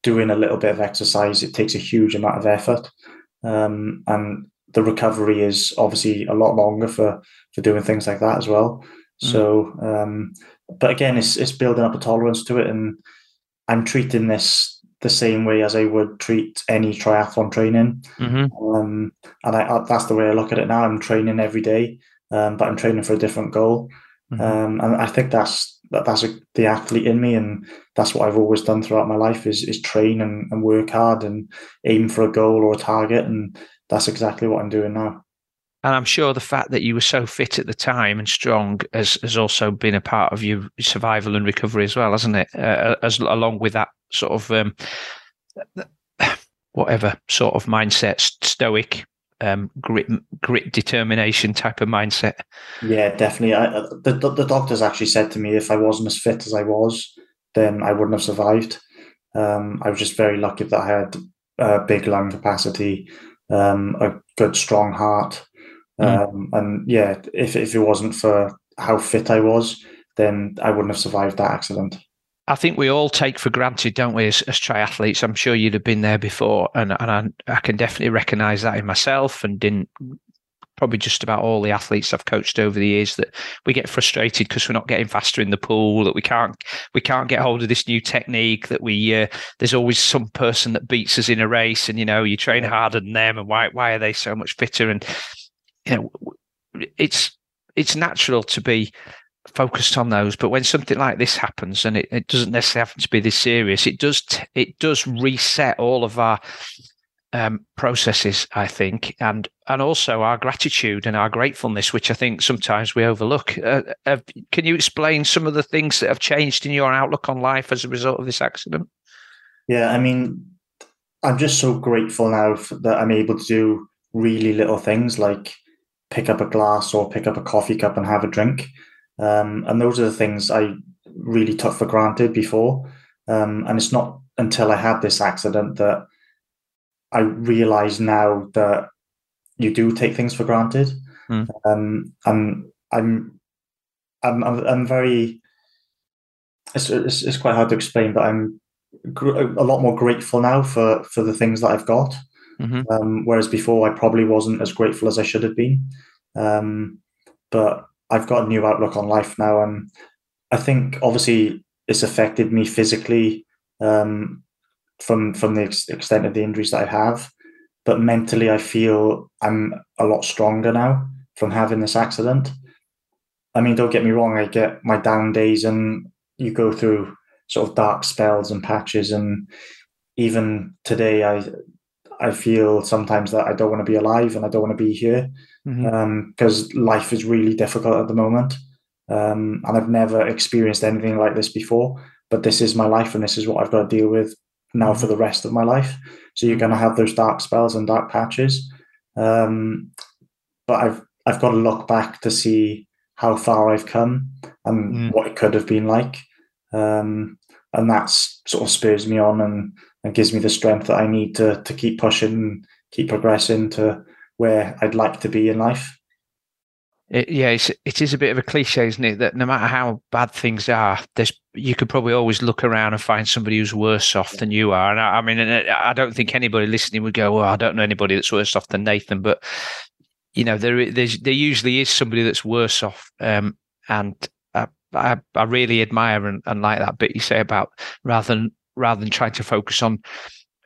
doing a little bit of exercise, it takes a huge amount of effort. Um, and the recovery is obviously a lot longer for for doing things like that as well. Mm. So, um, but again, it's it's building up a tolerance to it, and I'm treating this the same way as I would treat any triathlon training. Mm-hmm. Um, and I, I, that's the way I look at it now. I'm training every day, um, but I'm training for a different goal. Mm-hmm. Um, and I think that's that that's a, the athlete in me, and that's what I've always done throughout my life is is train and, and work hard and aim for a goal or a target, and that's exactly what I'm doing now. And I'm sure the fact that you were so fit at the time and strong has, has also been a part of your survival and recovery as well, hasn't it? Uh, as along with that sort of um, whatever sort of mindset, stoic um, grit, grit, determination type of mindset. Yeah, definitely. I, the the doctors actually said to me if I wasn't as fit as I was, then I wouldn't have survived. Um, I was just very lucky that I had a big lung capacity, um, a good strong heart, mm. and yeah, if if it wasn't for how fit I was, then I wouldn't have survived that accident. I think we all take for granted, don't we, as, as triathletes? I'm sure you'd have been there before, and and I, I can definitely recognise that in myself, and didn't probably just about all the athletes I've coached over the years that we get frustrated because we're not getting faster in the pool, that we can't we can't get hold of this new technique, that we uh, there's always some person that beats us in a race, and you know you train harder than them, and why why are they so much fitter? And you know it's it's natural to be focused on those. But when something like this happens, and it, it doesn't necessarily have to be this serious, it does t- it does reset all of our um, processes, I think, and and also our gratitude and our gratefulness, which I think sometimes we overlook. Uh, uh, can you explain some of the things that have changed in your outlook on life as a result of this accident? Yeah, I mean, I'm just so grateful now that I'm able to do really little things like pick up a glass or pick up a coffee cup and have a drink. Um, and those are the things I really took for granted before. Um, and it's not until I had this accident that I realize now that you do take things for granted. Mm. Um, and I'm, I'm, I'm, I'm very, it's, it's, it's, quite hard to explain, but I'm gr- a lot more grateful now for, for the things that I've got. Mm-hmm. Um, whereas before I probably wasn't as grateful as I should have been. Um, but I've got a new outlook on life now, and I think obviously it's affected me physically um, from from the ex- extent of the injuries that I have, but mentally I feel I'm a lot stronger now from having this accident. I mean, don't get me wrong, I get my down days, and you go through sort of dark spells and patches, and even today, I I feel sometimes that I don't want to be alive and I don't want to be here because mm-hmm. um, life is really difficult at the moment, um, and I've never experienced anything like this before. But this is my life, and this is what I've got to deal with now for mm-hmm. the rest of my life. So you're going to have those dark spells and dark patches. Um, but I've I've got to look back to see how far I've come and mm. what it could have been like. Um, and that's sort of spurs me on and, and gives me the strength that I need to to keep pushing, keep progressing to where I'd like to be in life. It, yeah, it's, it is a bit of a cliche, isn't it? That no matter how bad things are, there's you could probably always look around and find somebody who's worse off than you are. And I, I mean, I don't think anybody listening would go, "Well, I don't know anybody that's worse off than Nathan," but you know, there there usually is somebody that's worse off, um, and I, I, I really admire and, and like that bit you say about rather than rather than trying to focus on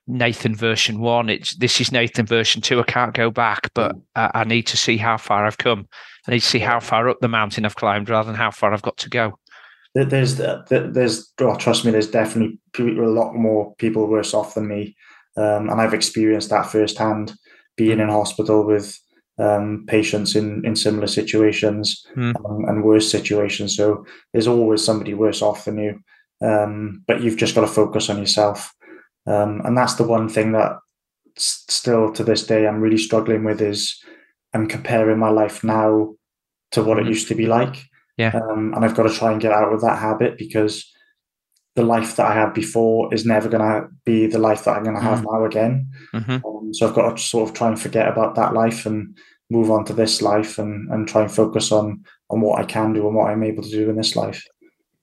Nathan version one, it's this is Nathan version two. I can't go back, but I, I need to see how far I've come. I need to see how far up the mountain I've climbed rather than how far I've got to go. There's, there's, oh, trust me, there's definitely a lot more people worse off than me, um, and I've experienced that firsthand. Being in hospital with um, patients in in similar situations mm. um, and worse situations, so there's always somebody worse off than you. Um, but you've just got to focus on yourself, um, and that's the one thing that still to this day I'm really struggling with is I'm comparing my life now to what mm-hmm. it used to be like. Yeah. Um, and I've got to try and get out of that habit because the life that I had before is never going to be the life that I'm going to have mm-hmm. now again. Mm-hmm. Um, so I've got to sort of try and forget about that life and move on to this life and, and try and focus on on what I can do and what I'm able to do in this life.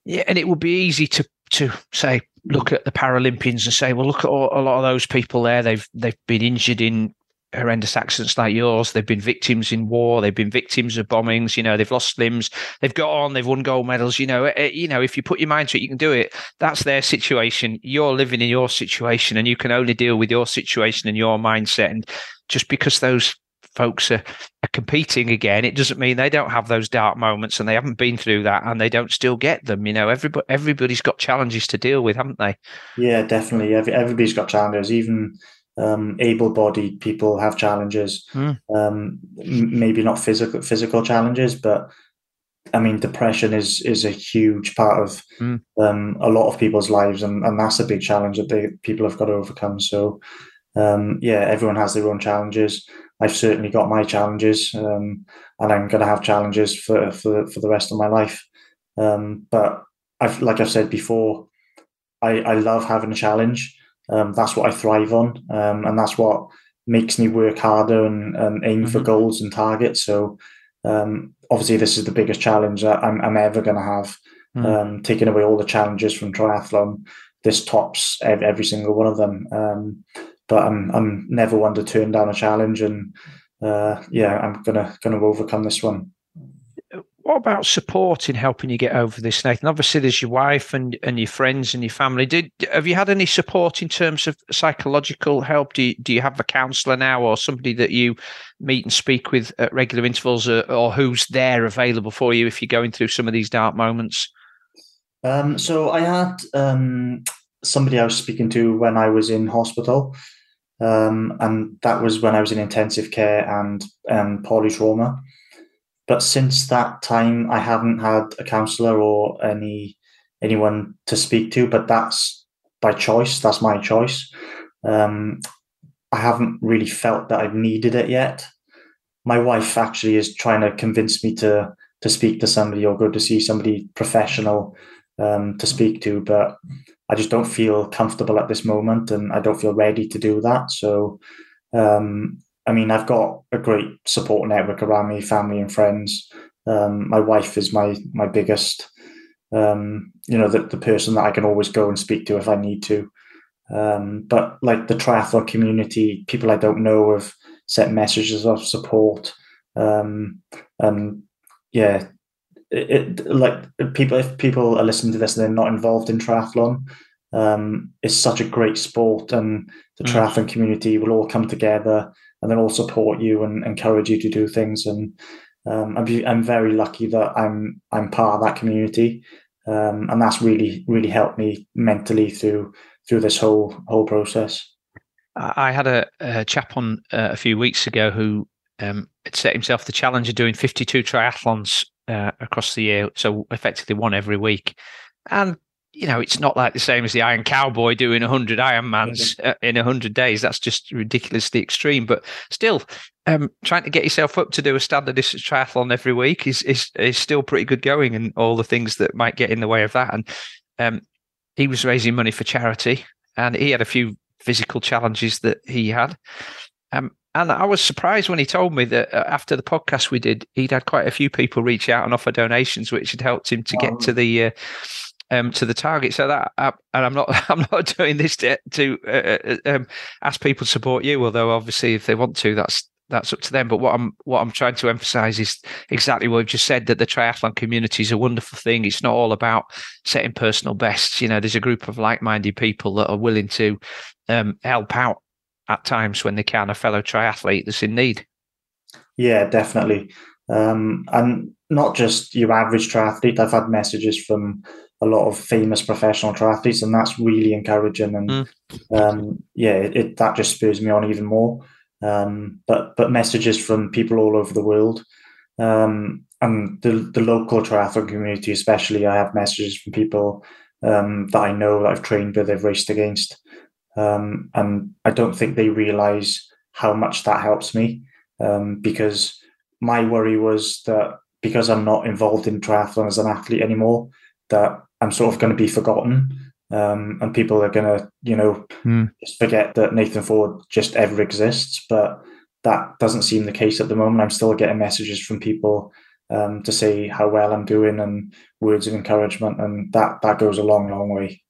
Yeah, and it would be easy to to say look at the Paralympians and say, well, look at all, a lot of those people there. They've they've been injured in horrendous accidents like yours. They've been victims in war. They've been victims of bombings. You know, they've lost limbs. They've got on. They've won gold medals. You know, eh, you know, if you put your mind to it, you can do it. That's their situation. You're living in your situation, and you can only deal with your situation and your mindset. And just because those folks are, are competing again, it doesn't mean they don't have those dark moments and they haven't been through that and they don't still get them. You know, everybody everybody's got challenges to deal with, haven't they? Yeah, definitely. Everybody's got challenges. Even um, able-bodied people have challenges. Mm. Um, maybe not physical physical challenges, but I mean, depression is is a huge part of mm. um, a lot of people's lives, and, and that's a big challenge that they people have got to overcome. So, um, yeah, everyone has their own challenges. I've certainly got my challenges, um, and I'm going to have challenges for, for for the rest of my life. Um, but I've, like I've said before, I, I love having a challenge. Um, that's what I thrive on, um, and that's what makes me work harder and, and aim mm-hmm. for goals and targets. So um, obviously, this is the biggest challenge that I'm, I'm ever going to have. Mm-hmm. Um, taking away all the challenges from triathlon, this tops every, every single one of them. But I'm I'm never one to turn down a challenge, and uh, yeah, I'm gonna gonna overcome this one what about support in helping you get over this, Nathan? Obviously, there's your wife and, and your friends and your family. Did have you had any support in terms of psychological help? Do you, do you have a counsellor now, or somebody that you meet and speak with at regular intervals, or, or who's there available for you if you're going through some of these dark moments? Um, so I had um, somebody I was speaking to when I was in hospital, um, and that was when I was in intensive care and and polytrauma. But since that time, I haven't had a counsellor or any anyone to speak to. But that's by choice. That's my choice. Um, I haven't really felt that I've needed it yet. My wife actually is trying to convince me to to speak to somebody or go to see somebody professional um, to speak to, but I just don't feel comfortable at this moment, and I don't feel ready to do that. So um, I mean, I've got a great support network around me, family and friends. Um, my wife is my my biggest, um, you know, the, the person that I can always go and speak to if I need to. Um, but like the triathlon community, people I don't know have sent messages of support. Um, and yeah, it, it, like people, if people are listening to this and they're not involved in triathlon, um, it's such a great sport, and the mm. triathlon community will all come together and then all support you and encourage you to do things. And um, I'm, I'm very lucky that I'm I'm part of that community. um, and that's really really helped me mentally through through this whole whole process. I had a, a chap on uh, a few weeks ago who um, had set himself the challenge of doing 52 triathlons uh, across the year, so effectively one every week. And you know, it's not like the same as the Iron Cowboy doing 100 Ironmans mm-hmm. Uh, in 100 days. That's just ridiculously extreme. But still, um, trying to get yourself up to do a standard distance triathlon every week is, is is still pretty good going, and all the things that might get in the way of that. And um, he was raising money for charity, and he had a few physical challenges that he had. Um, and I was surprised when he told me that uh, after the podcast we did, he'd had quite a few people reach out and offer donations, which had helped him to get to the uh, um, to the target. So that, uh, and I'm not, I'm not doing this to, to uh, uh, um, ask people to support you. Although obviously, if they want to, that's that's up to them. But what I'm what I'm trying to emphasise is exactly what we've just said that the triathlon community is a wonderful thing. It's not all about setting personal bests. You know, there's a group of like-minded people that are willing to um, help out at times when they can a fellow triathlete that's in need. Yeah, definitely, um, and not just your average triathlete. I've had messages from a lot of famous professional triathletes, and that's really encouraging. And mm. um, yeah, it, it, that just spurs me on even more. Um, but but messages from people all over the world, um, and the the local triathlon community, especially. I have messages from people um, that I know that I've trained with, I've raced against, um, and I don't think they realise how much that helps me. Um, because my worry was that because I'm not involved in triathlon as an athlete anymore, that I'm sort of going to be forgotten. Um, and people are going to, you know, mm. just forget that Nathan Ford just ever exists. But that doesn't seem the case at the moment. I'm still getting messages from people um, to say how well I'm doing and words of encouragement, and that that goes a long, long way.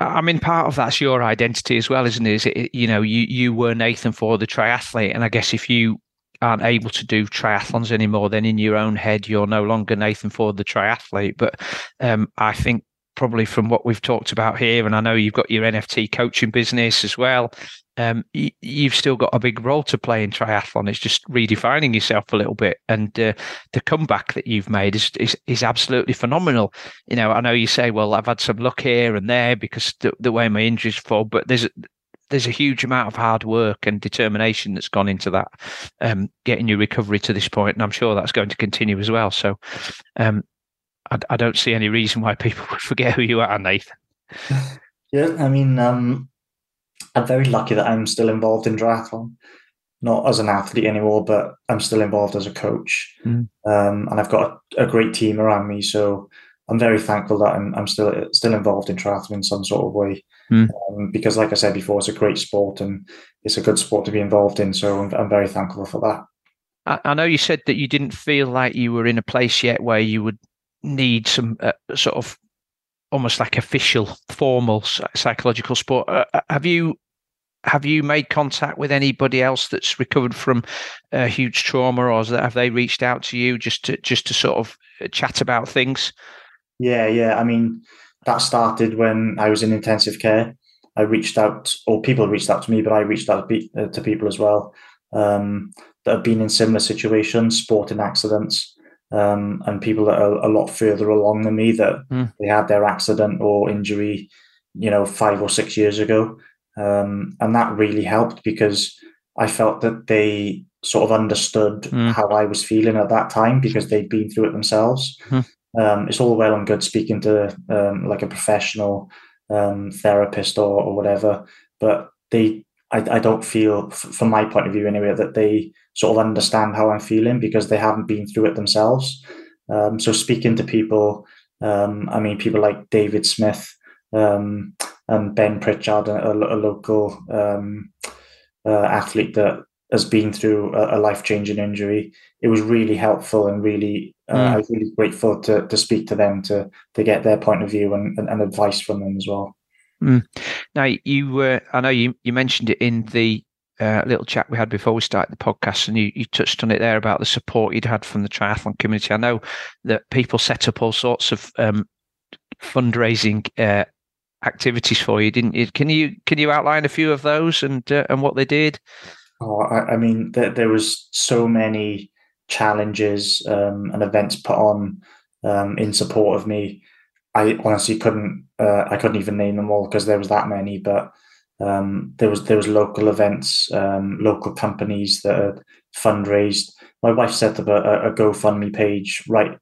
I mean, part of that's your identity as well, isn't it? Is it you know, you you were Nathan Ford, the triathlete, and I guess if you aren't able to do triathlons anymore, then in your own head, you're no longer Nathan Ford, the triathlete. But um, I think probably from what we've talked about here, and I know you've got your NFT coaching business as well. Um, you, have still got a big role to play in triathlon. It's just redefining yourself a little bit, and uh, the comeback that you've made is, is, is absolutely phenomenal. You know, I know you say, "Well, I've had some luck here and there because the, the way my injuries fall," but there's there's a huge amount of hard work and determination that's gone into that, um, getting your recovery to this point, and I'm sure that's going to continue as well. So, um, I, I, don't see any reason why people would forget who you are, Nathan. Yeah, I mean, um, I'm very lucky that I'm still involved in triathlon, not as an athlete anymore, but I'm still involved as a coach, mm. um, and I've got a, a, great team around me. So I'm very thankful that I'm, I'm still still involved in triathlon in some sort of way. Mm. Um, because, like I said before, it's a great sport and it's a good sport to be involved in. So I'm, I'm very thankful for that. I, I, know you said that you didn't feel like you were in a place yet where you would need some uh, sort of almost like official, formal psychological support. Uh, uh, have you have you made contact with anybody else that's recovered from a huge trauma, or have they reached out to you just to just to sort of uh, chat about things? Yeah, yeah. I mean, that started when I was in intensive care. I reached out, or people reached out to me, but I reached out to, uh, people as well um, that have been in similar situations, sporting accidents, um, and people that are a lot further along than me that mm. they had their accident or injury, you know, five or six years ago. Um, and that really helped because I felt that they sort of understood mm. how I was feeling at that time because they'd been through it themselves. Mm um, it's all well and good speaking to um, like a professional um, therapist or, or whatever, but they, I, I don't feel, f- from my point of view anyway, that they sort of understand how I'm feeling because they haven't been through it themselves. Um, so speaking to people, um, I mean, people like David Smith um, and Ben Pritchard, a, a local uh, athlete that has been through a, a life changing injury, it was really helpful and really uh, mm. I was really grateful to to speak to them to to get their point of view and, and, and advice from them as well. Mm. Now you, uh, I know you you mentioned it in the uh, little chat we had before we started the podcast, and you, you touched on it there about the support you'd had from the triathlon community. I know that people set up all sorts of um, fundraising uh, activities for you, didn't you? Can you can you outline a few of those and uh, and what they did? Oh, I, I mean, there, there was so many challenges um, and events put on um, in support of me. I honestly couldn't uh, I couldn't even name them all because there was that many, but um, there was there was local events, um, local companies that had fundraised. My wife set up a, a GoFundMe page right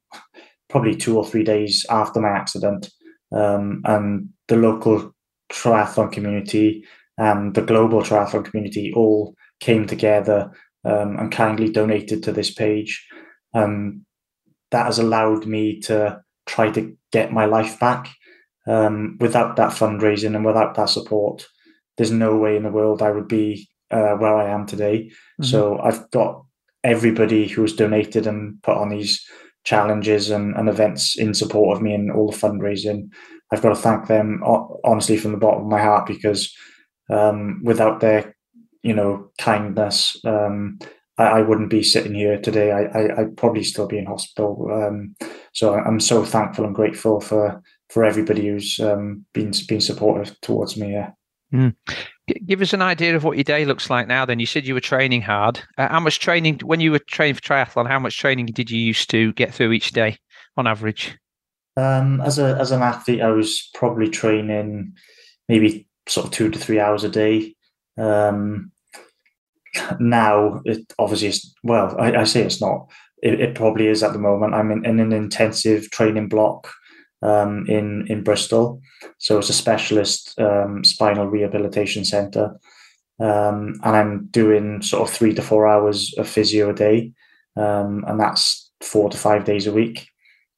probably two or three days after my accident, um, and the local triathlon community and the global triathlon community all came together um, and kindly donated to this page. Um, that has allowed me to try to get my life back. Um, without that fundraising and without that support, there's no way in the world I would be uh, where I am today. Mm-hmm. So I've got everybody who's donated and put on these challenges and, and events in support of me and all the fundraising. I've got to thank them honestly from the bottom of my heart because um, without their, you know, kindness, um, I, I, wouldn't be sitting here today. I, I, would probably still be in hospital. Um, so I'm so thankful and grateful for for everybody who's um, been been supportive towards me. Yeah. Mm. Give us an idea of what your day looks like now. Then you said you were training hard. Uh, how much training when you were training for triathlon? How much training did you used to get through each day on average? Um, as a as an athlete, I was probably training maybe sort of two to three hours a day. Um, now, it obviously is well. I, I say it's not. It, it, probably is at the moment. I'm in, in an intensive training block um, in in Bristol. So it's a specialist um, spinal rehabilitation centre, um, and I'm doing sort of three to four hours of physio a day, um, and that's four to five days a week.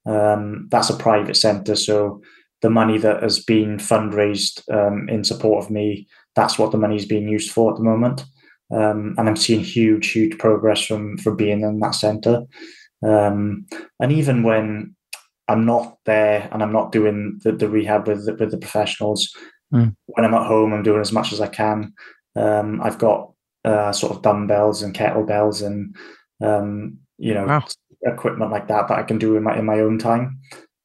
Um, that's a private centre, so the money that has been fundraised um, in support of me, that's what the money is being used for at the moment. and I'm seeing huge, huge progress from from being in that centre. and even when I'm not there and I'm not doing the, the rehab with the, with the professionals. Mm. When I'm at home, I'm doing as much as I can. Um, I've got uh, sort of dumbbells and kettlebells and um, you know wow. equipment like that that I can do in my in my own time.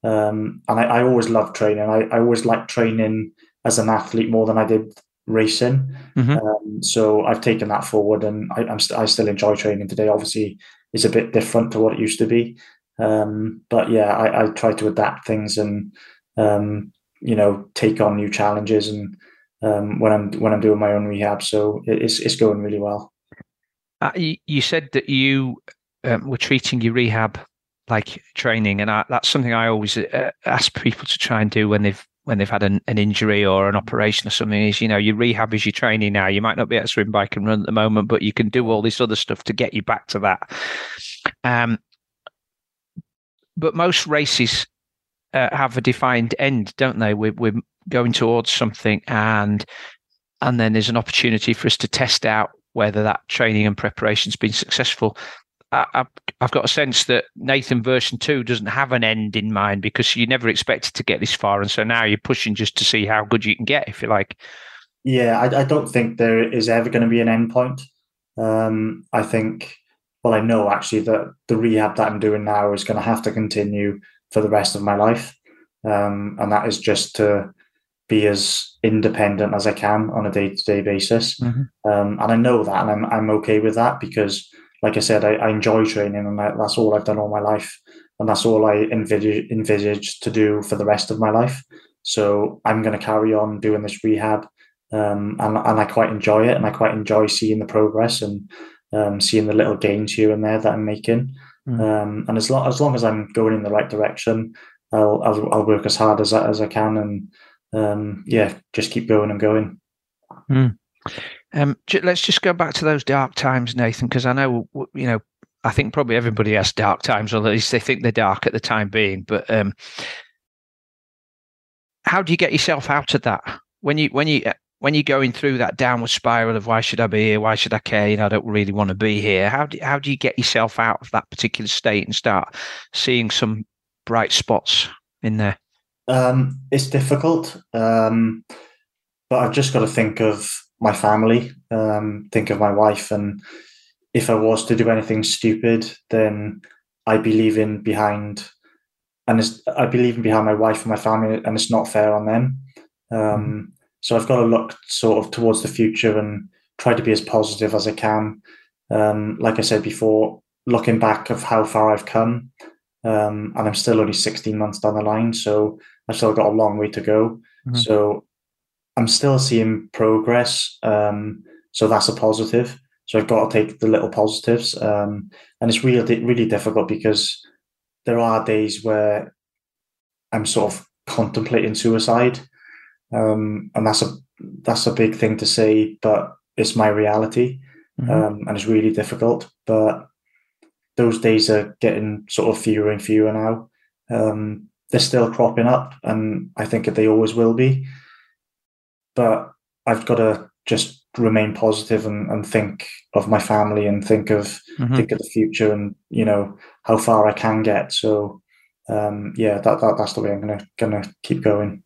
Um, and I, I, always love training. I, I always like training as an athlete more than I did racing. Mm-hmm. Um, so I've taken that forward, and I, am st- I still enjoy training today. Obviously, it's a bit different to what it used to be. Um, but yeah, I, I, try to adapt things and um, you know take on new challenges and um, when I'm when I'm doing my own rehab. So it's it's going really well. Uh, you, said that you um, were treating your rehab like training, and I, that's something I always uh, ask people to try and do when they've when they've had an, an, injury or an operation or something is you know your rehab is your training now you might not be able to swim bike and run at the moment but you can do all this other stuff to get you back to that um, but most races uh, have a defined end, don't they? We're, we're going towards something, and and then there's an opportunity for us to test out whether that training and preparation's been successful. I, have got a sense that Nathan version two doesn't have an end in mind because you never expected to get this far, and so now you're pushing just to see how good you can get, if you like. Yeah, I, I don't think there is ever going to be an end point. Um, I think well, I know actually that the rehab that I'm doing now is going to have to continue for the rest of my life. Um, and that is just to be as independent as I can on a day to day basis. Mm-hmm. Um, and I know that, and I'm, I'm okay with that because, like I said, I, I enjoy training and I, that's all I've done all my life. And that's all I envisage, envisage to do for the rest of my life. So I'm going to carry on doing this rehab. Um, and, and I quite enjoy it and I quite enjoy seeing the progress and um, seeing the little gains here and there that I'm making. Mm. Um, and as long as long as I'm going in the right direction, I'll I'll, I'll work as hard as I, as I can, and um, yeah, just keep going and going. Mm. Um, let's just go back to those dark times, Nathan, because I know you know. I think probably everybody has dark times, or at least they think they're dark at the time being. But um, how do you get yourself out of that when you when you when you're going through that downward spiral of why should I be here? Why should I care? You know, I don't really want to be here. How do how do you get yourself out of that particular state and start seeing some bright spots in there? Um, it's difficult, um, but I've just got to think of my family, um, think of my wife, and if I was to do anything stupid, then I'd be leaving behind, and I'd be leaving behind my wife and my family, and it's not fair on them. Um. So I've got to look sort of towards the future and try to be as positive as I can. Um, like I said before, looking back of how far I've come, um, and I'm still only 16 months down the line, so I've still got a long way to go. Mm-hmm. So I'm still seeing progress. Um, so that's a positive. So I've got to take the little positives, um, and it's really really difficult because there are days where I'm sort of contemplating suicide, um, and that's a that's a big thing to say, but it's my reality, mm-hmm. um, and it's really difficult. But those days are getting sort of fewer and fewer now. Um, they're still cropping up, and I think they always will be. But I've got to just remain positive and, and think of my family and think of mm-hmm. think of the future and you know how far I can get. So um, yeah, that, that that's the way I'm gonna gonna keep going.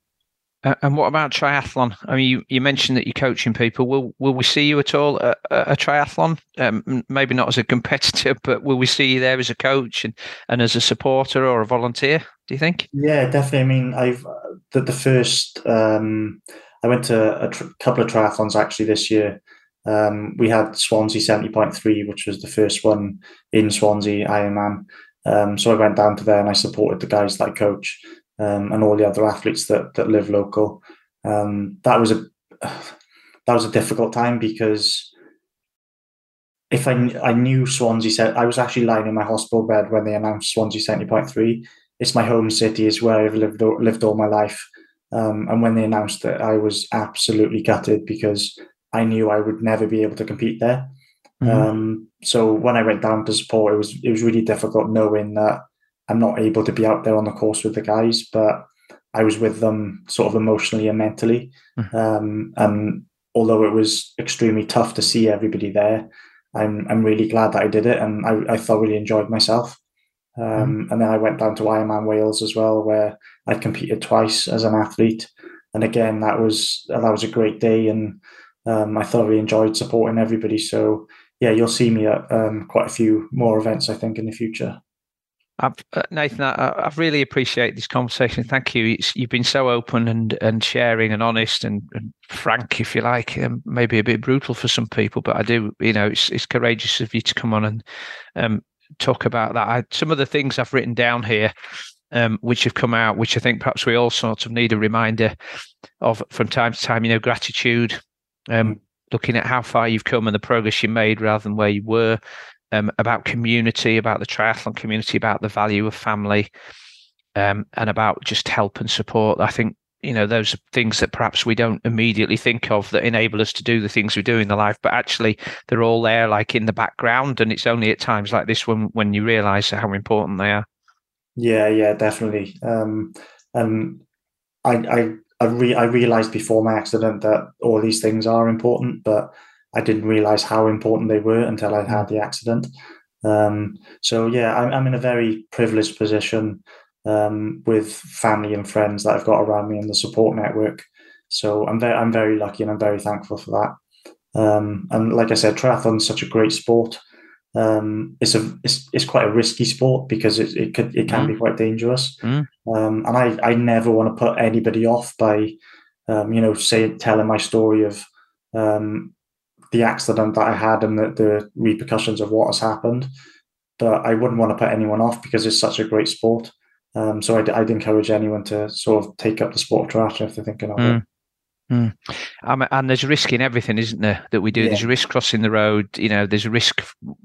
Uh, and what about triathlon? I mean, you, you mentioned that you're coaching people. Will will we see you at all at, at a triathlon? Um, maybe not as a competitor, but will we see you there as a coach and, and as a supporter or a volunteer? Do you think? Yeah, definitely. I mean, I've the, the first um, I went to a tr- couple of triathlons actually this year. Um, we had Swansea seventy point three, which was the first one in Swansea Ironman. Um, so I went down to there and I supported the guys that I coach um, and all the other athletes that that live local. Um, that was a that was a difficult time because if I I knew Swansea said I was actually lying in my hospital bed when they announced Swansea seventy point three. It's my home city. It's where I've lived lived all my life. Um, and when they announced it, I was absolutely gutted because I knew I would never be able to compete there. Mm-hmm. Um, so when I went down to support, it was it was really difficult knowing that I'm not able to be out there on the course with the guys, but I was with them sort of emotionally and mentally. Mm-hmm. Um, and although it was extremely tough to see everybody there, I'm I'm really glad that I did it, and I, I thoroughly enjoyed myself. Um, mm-hmm. And then I went down to Ironman Wales as well, where I competed twice as an athlete, and again that was that was a great day, and um, I thoroughly enjoyed supporting everybody. So yeah, you'll see me at um, quite a few more events, I think, in the future. I've, uh, Nathan, I, I, really appreciate this conversation. Thank you. It's, you've been so open and, and sharing and honest and, and frank, if you like. Um, maybe a bit brutal for some people, but I do. You know, it's it's courageous of you to come on and um, talk about that. I, some of the things I've written down here, um, which have come out, which I think perhaps we all sort of need a reminder of from time to time. You know, gratitude, um, looking at how far you've come and the progress you made rather than where you were, um, about community, about the triathlon community, about the value of family, um, and about just help and support. I think you know those are things that perhaps we don't immediately think of that enable us to do the things we do in the life, but actually they're all there, like in the background, and it's only at times like this when when you realise how important they are. Yeah, yeah, definitely. Um, and I I I, re- I realized before my accident that all these things are important, but I didn't realize how important they were until I had mm. the accident. Um, so yeah, I'm, I'm in a very privileged position um, with family and friends that I've got around me and the support network. So I'm very I'm very lucky and I'm very thankful for that. Um, and like I said, triathlon is such a great sport. Um, it's a it's, it's quite a risky sport because it it could it can mm. be quite dangerous. Mm. Um, and I I never want to put anybody off by um, you know say telling my story of um, the accident that I had and the, the repercussions of what has happened. But I wouldn't want to put anyone off because it's such a great sport. Um, so I'd, I'd, encourage anyone to sort of take up the sport of triathlon if they're thinking of mm. it. Mm. Um, and there's risk in everything, isn't there? That we do. Yeah. There's a risk crossing the road. You know, there's a risk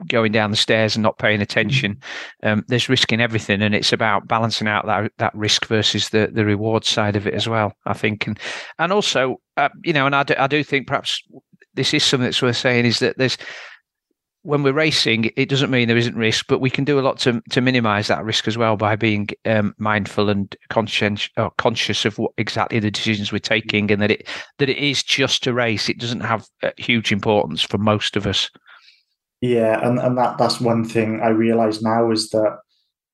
going down the stairs and not paying attention. Mm. Um, there's risk in everything, and it's about balancing out that that risk versus the the reward side of it as well. I think, and and also, uh, you know, and I do, I do think perhaps this is something that's worth saying is that there's when we're racing, it doesn't mean there isn't risk, but we can do a lot to to minimise that risk as well by being um, mindful and conscious or conscious of what exactly the decisions we're taking, and that it that it is just a race. It doesn't have huge importance for most of us. Yeah, and and that that's one thing I realise now is that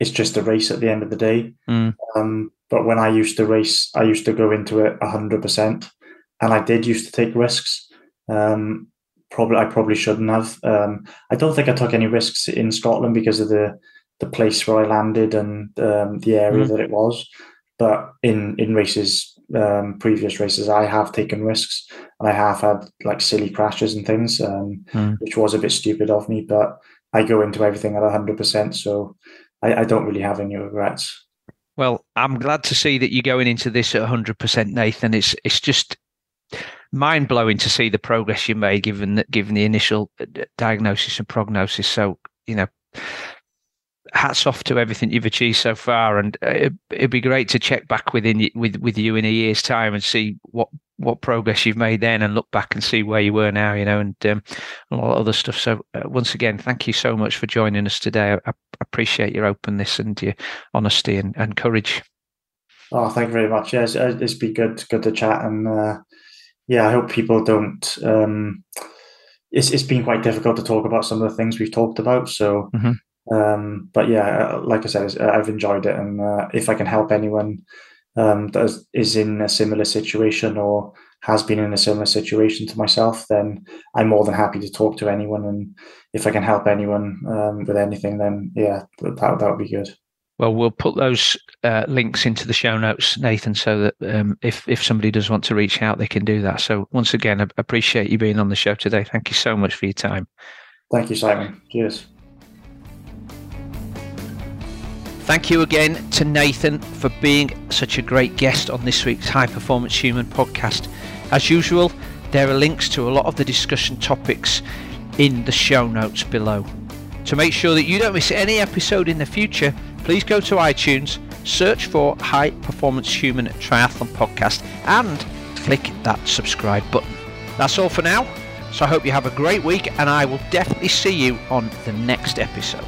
it's just a race at the end of the day. Mm. Um, but when I used to race, I used to go into it hundred percent, and I did used to take risks. Um, probably I probably shouldn't have. Um, I don't think I took any risks in Scotland because of the the place where I landed and um, the area mm. that it was. But in in races, um, previous races, I have taken risks and I have had like silly crashes and things, um, mm. which was a bit stupid of me. But I go into everything at hundred percent. So I, I don't really have any regrets. Well, I'm glad to see that you're going into this at 100%, Nathan. It's it's just mind blowing to see the progress you made given that given the initial uh, diagnosis and prognosis. So you know, hats off to everything you've achieved so far, and uh, it, would be great to check back within with with you in a year's time and see what what progress you've made then, and look back and see where you were now. You know, and um, a lot of other stuff. So uh, once again, thank you so much for joining us today. I, I appreciate your openness and your honesty and, and courage. Oh, thank you very much. Yes, yeah, it's, it's been good, good to chat, and uh, yeah, I hope people don't. Um, it's it's been quite difficult to talk about some of the things we've talked about. So, mm-hmm. um, but yeah, uh, like I said, uh, I've enjoyed it, and uh, if I can help anyone um, that is, is in a similar situation or has been in a similar situation to myself, then I'm more than happy to talk to anyone. And if I can help anyone um, with anything, then yeah, that that would be good. Well, we'll put those uh, links into the show notes, Nathan, so that um, if if somebody does want to reach out, they can do that. So once again, I appreciate you being on the show today. Thank you so much for your time. Thank you, Simon. Cheers. Thank you again to Nathan for being such a great guest on this week's High Performance Human podcast. As usual, there are links to a lot of the discussion topics in the show notes below. To make sure that you don't miss any episode in the future, please go to iTunes, search for High Performance Human Triathlon Podcast, and click that subscribe button. That's all for now. So I hope you have a great week, and I will definitely see you on the next episode.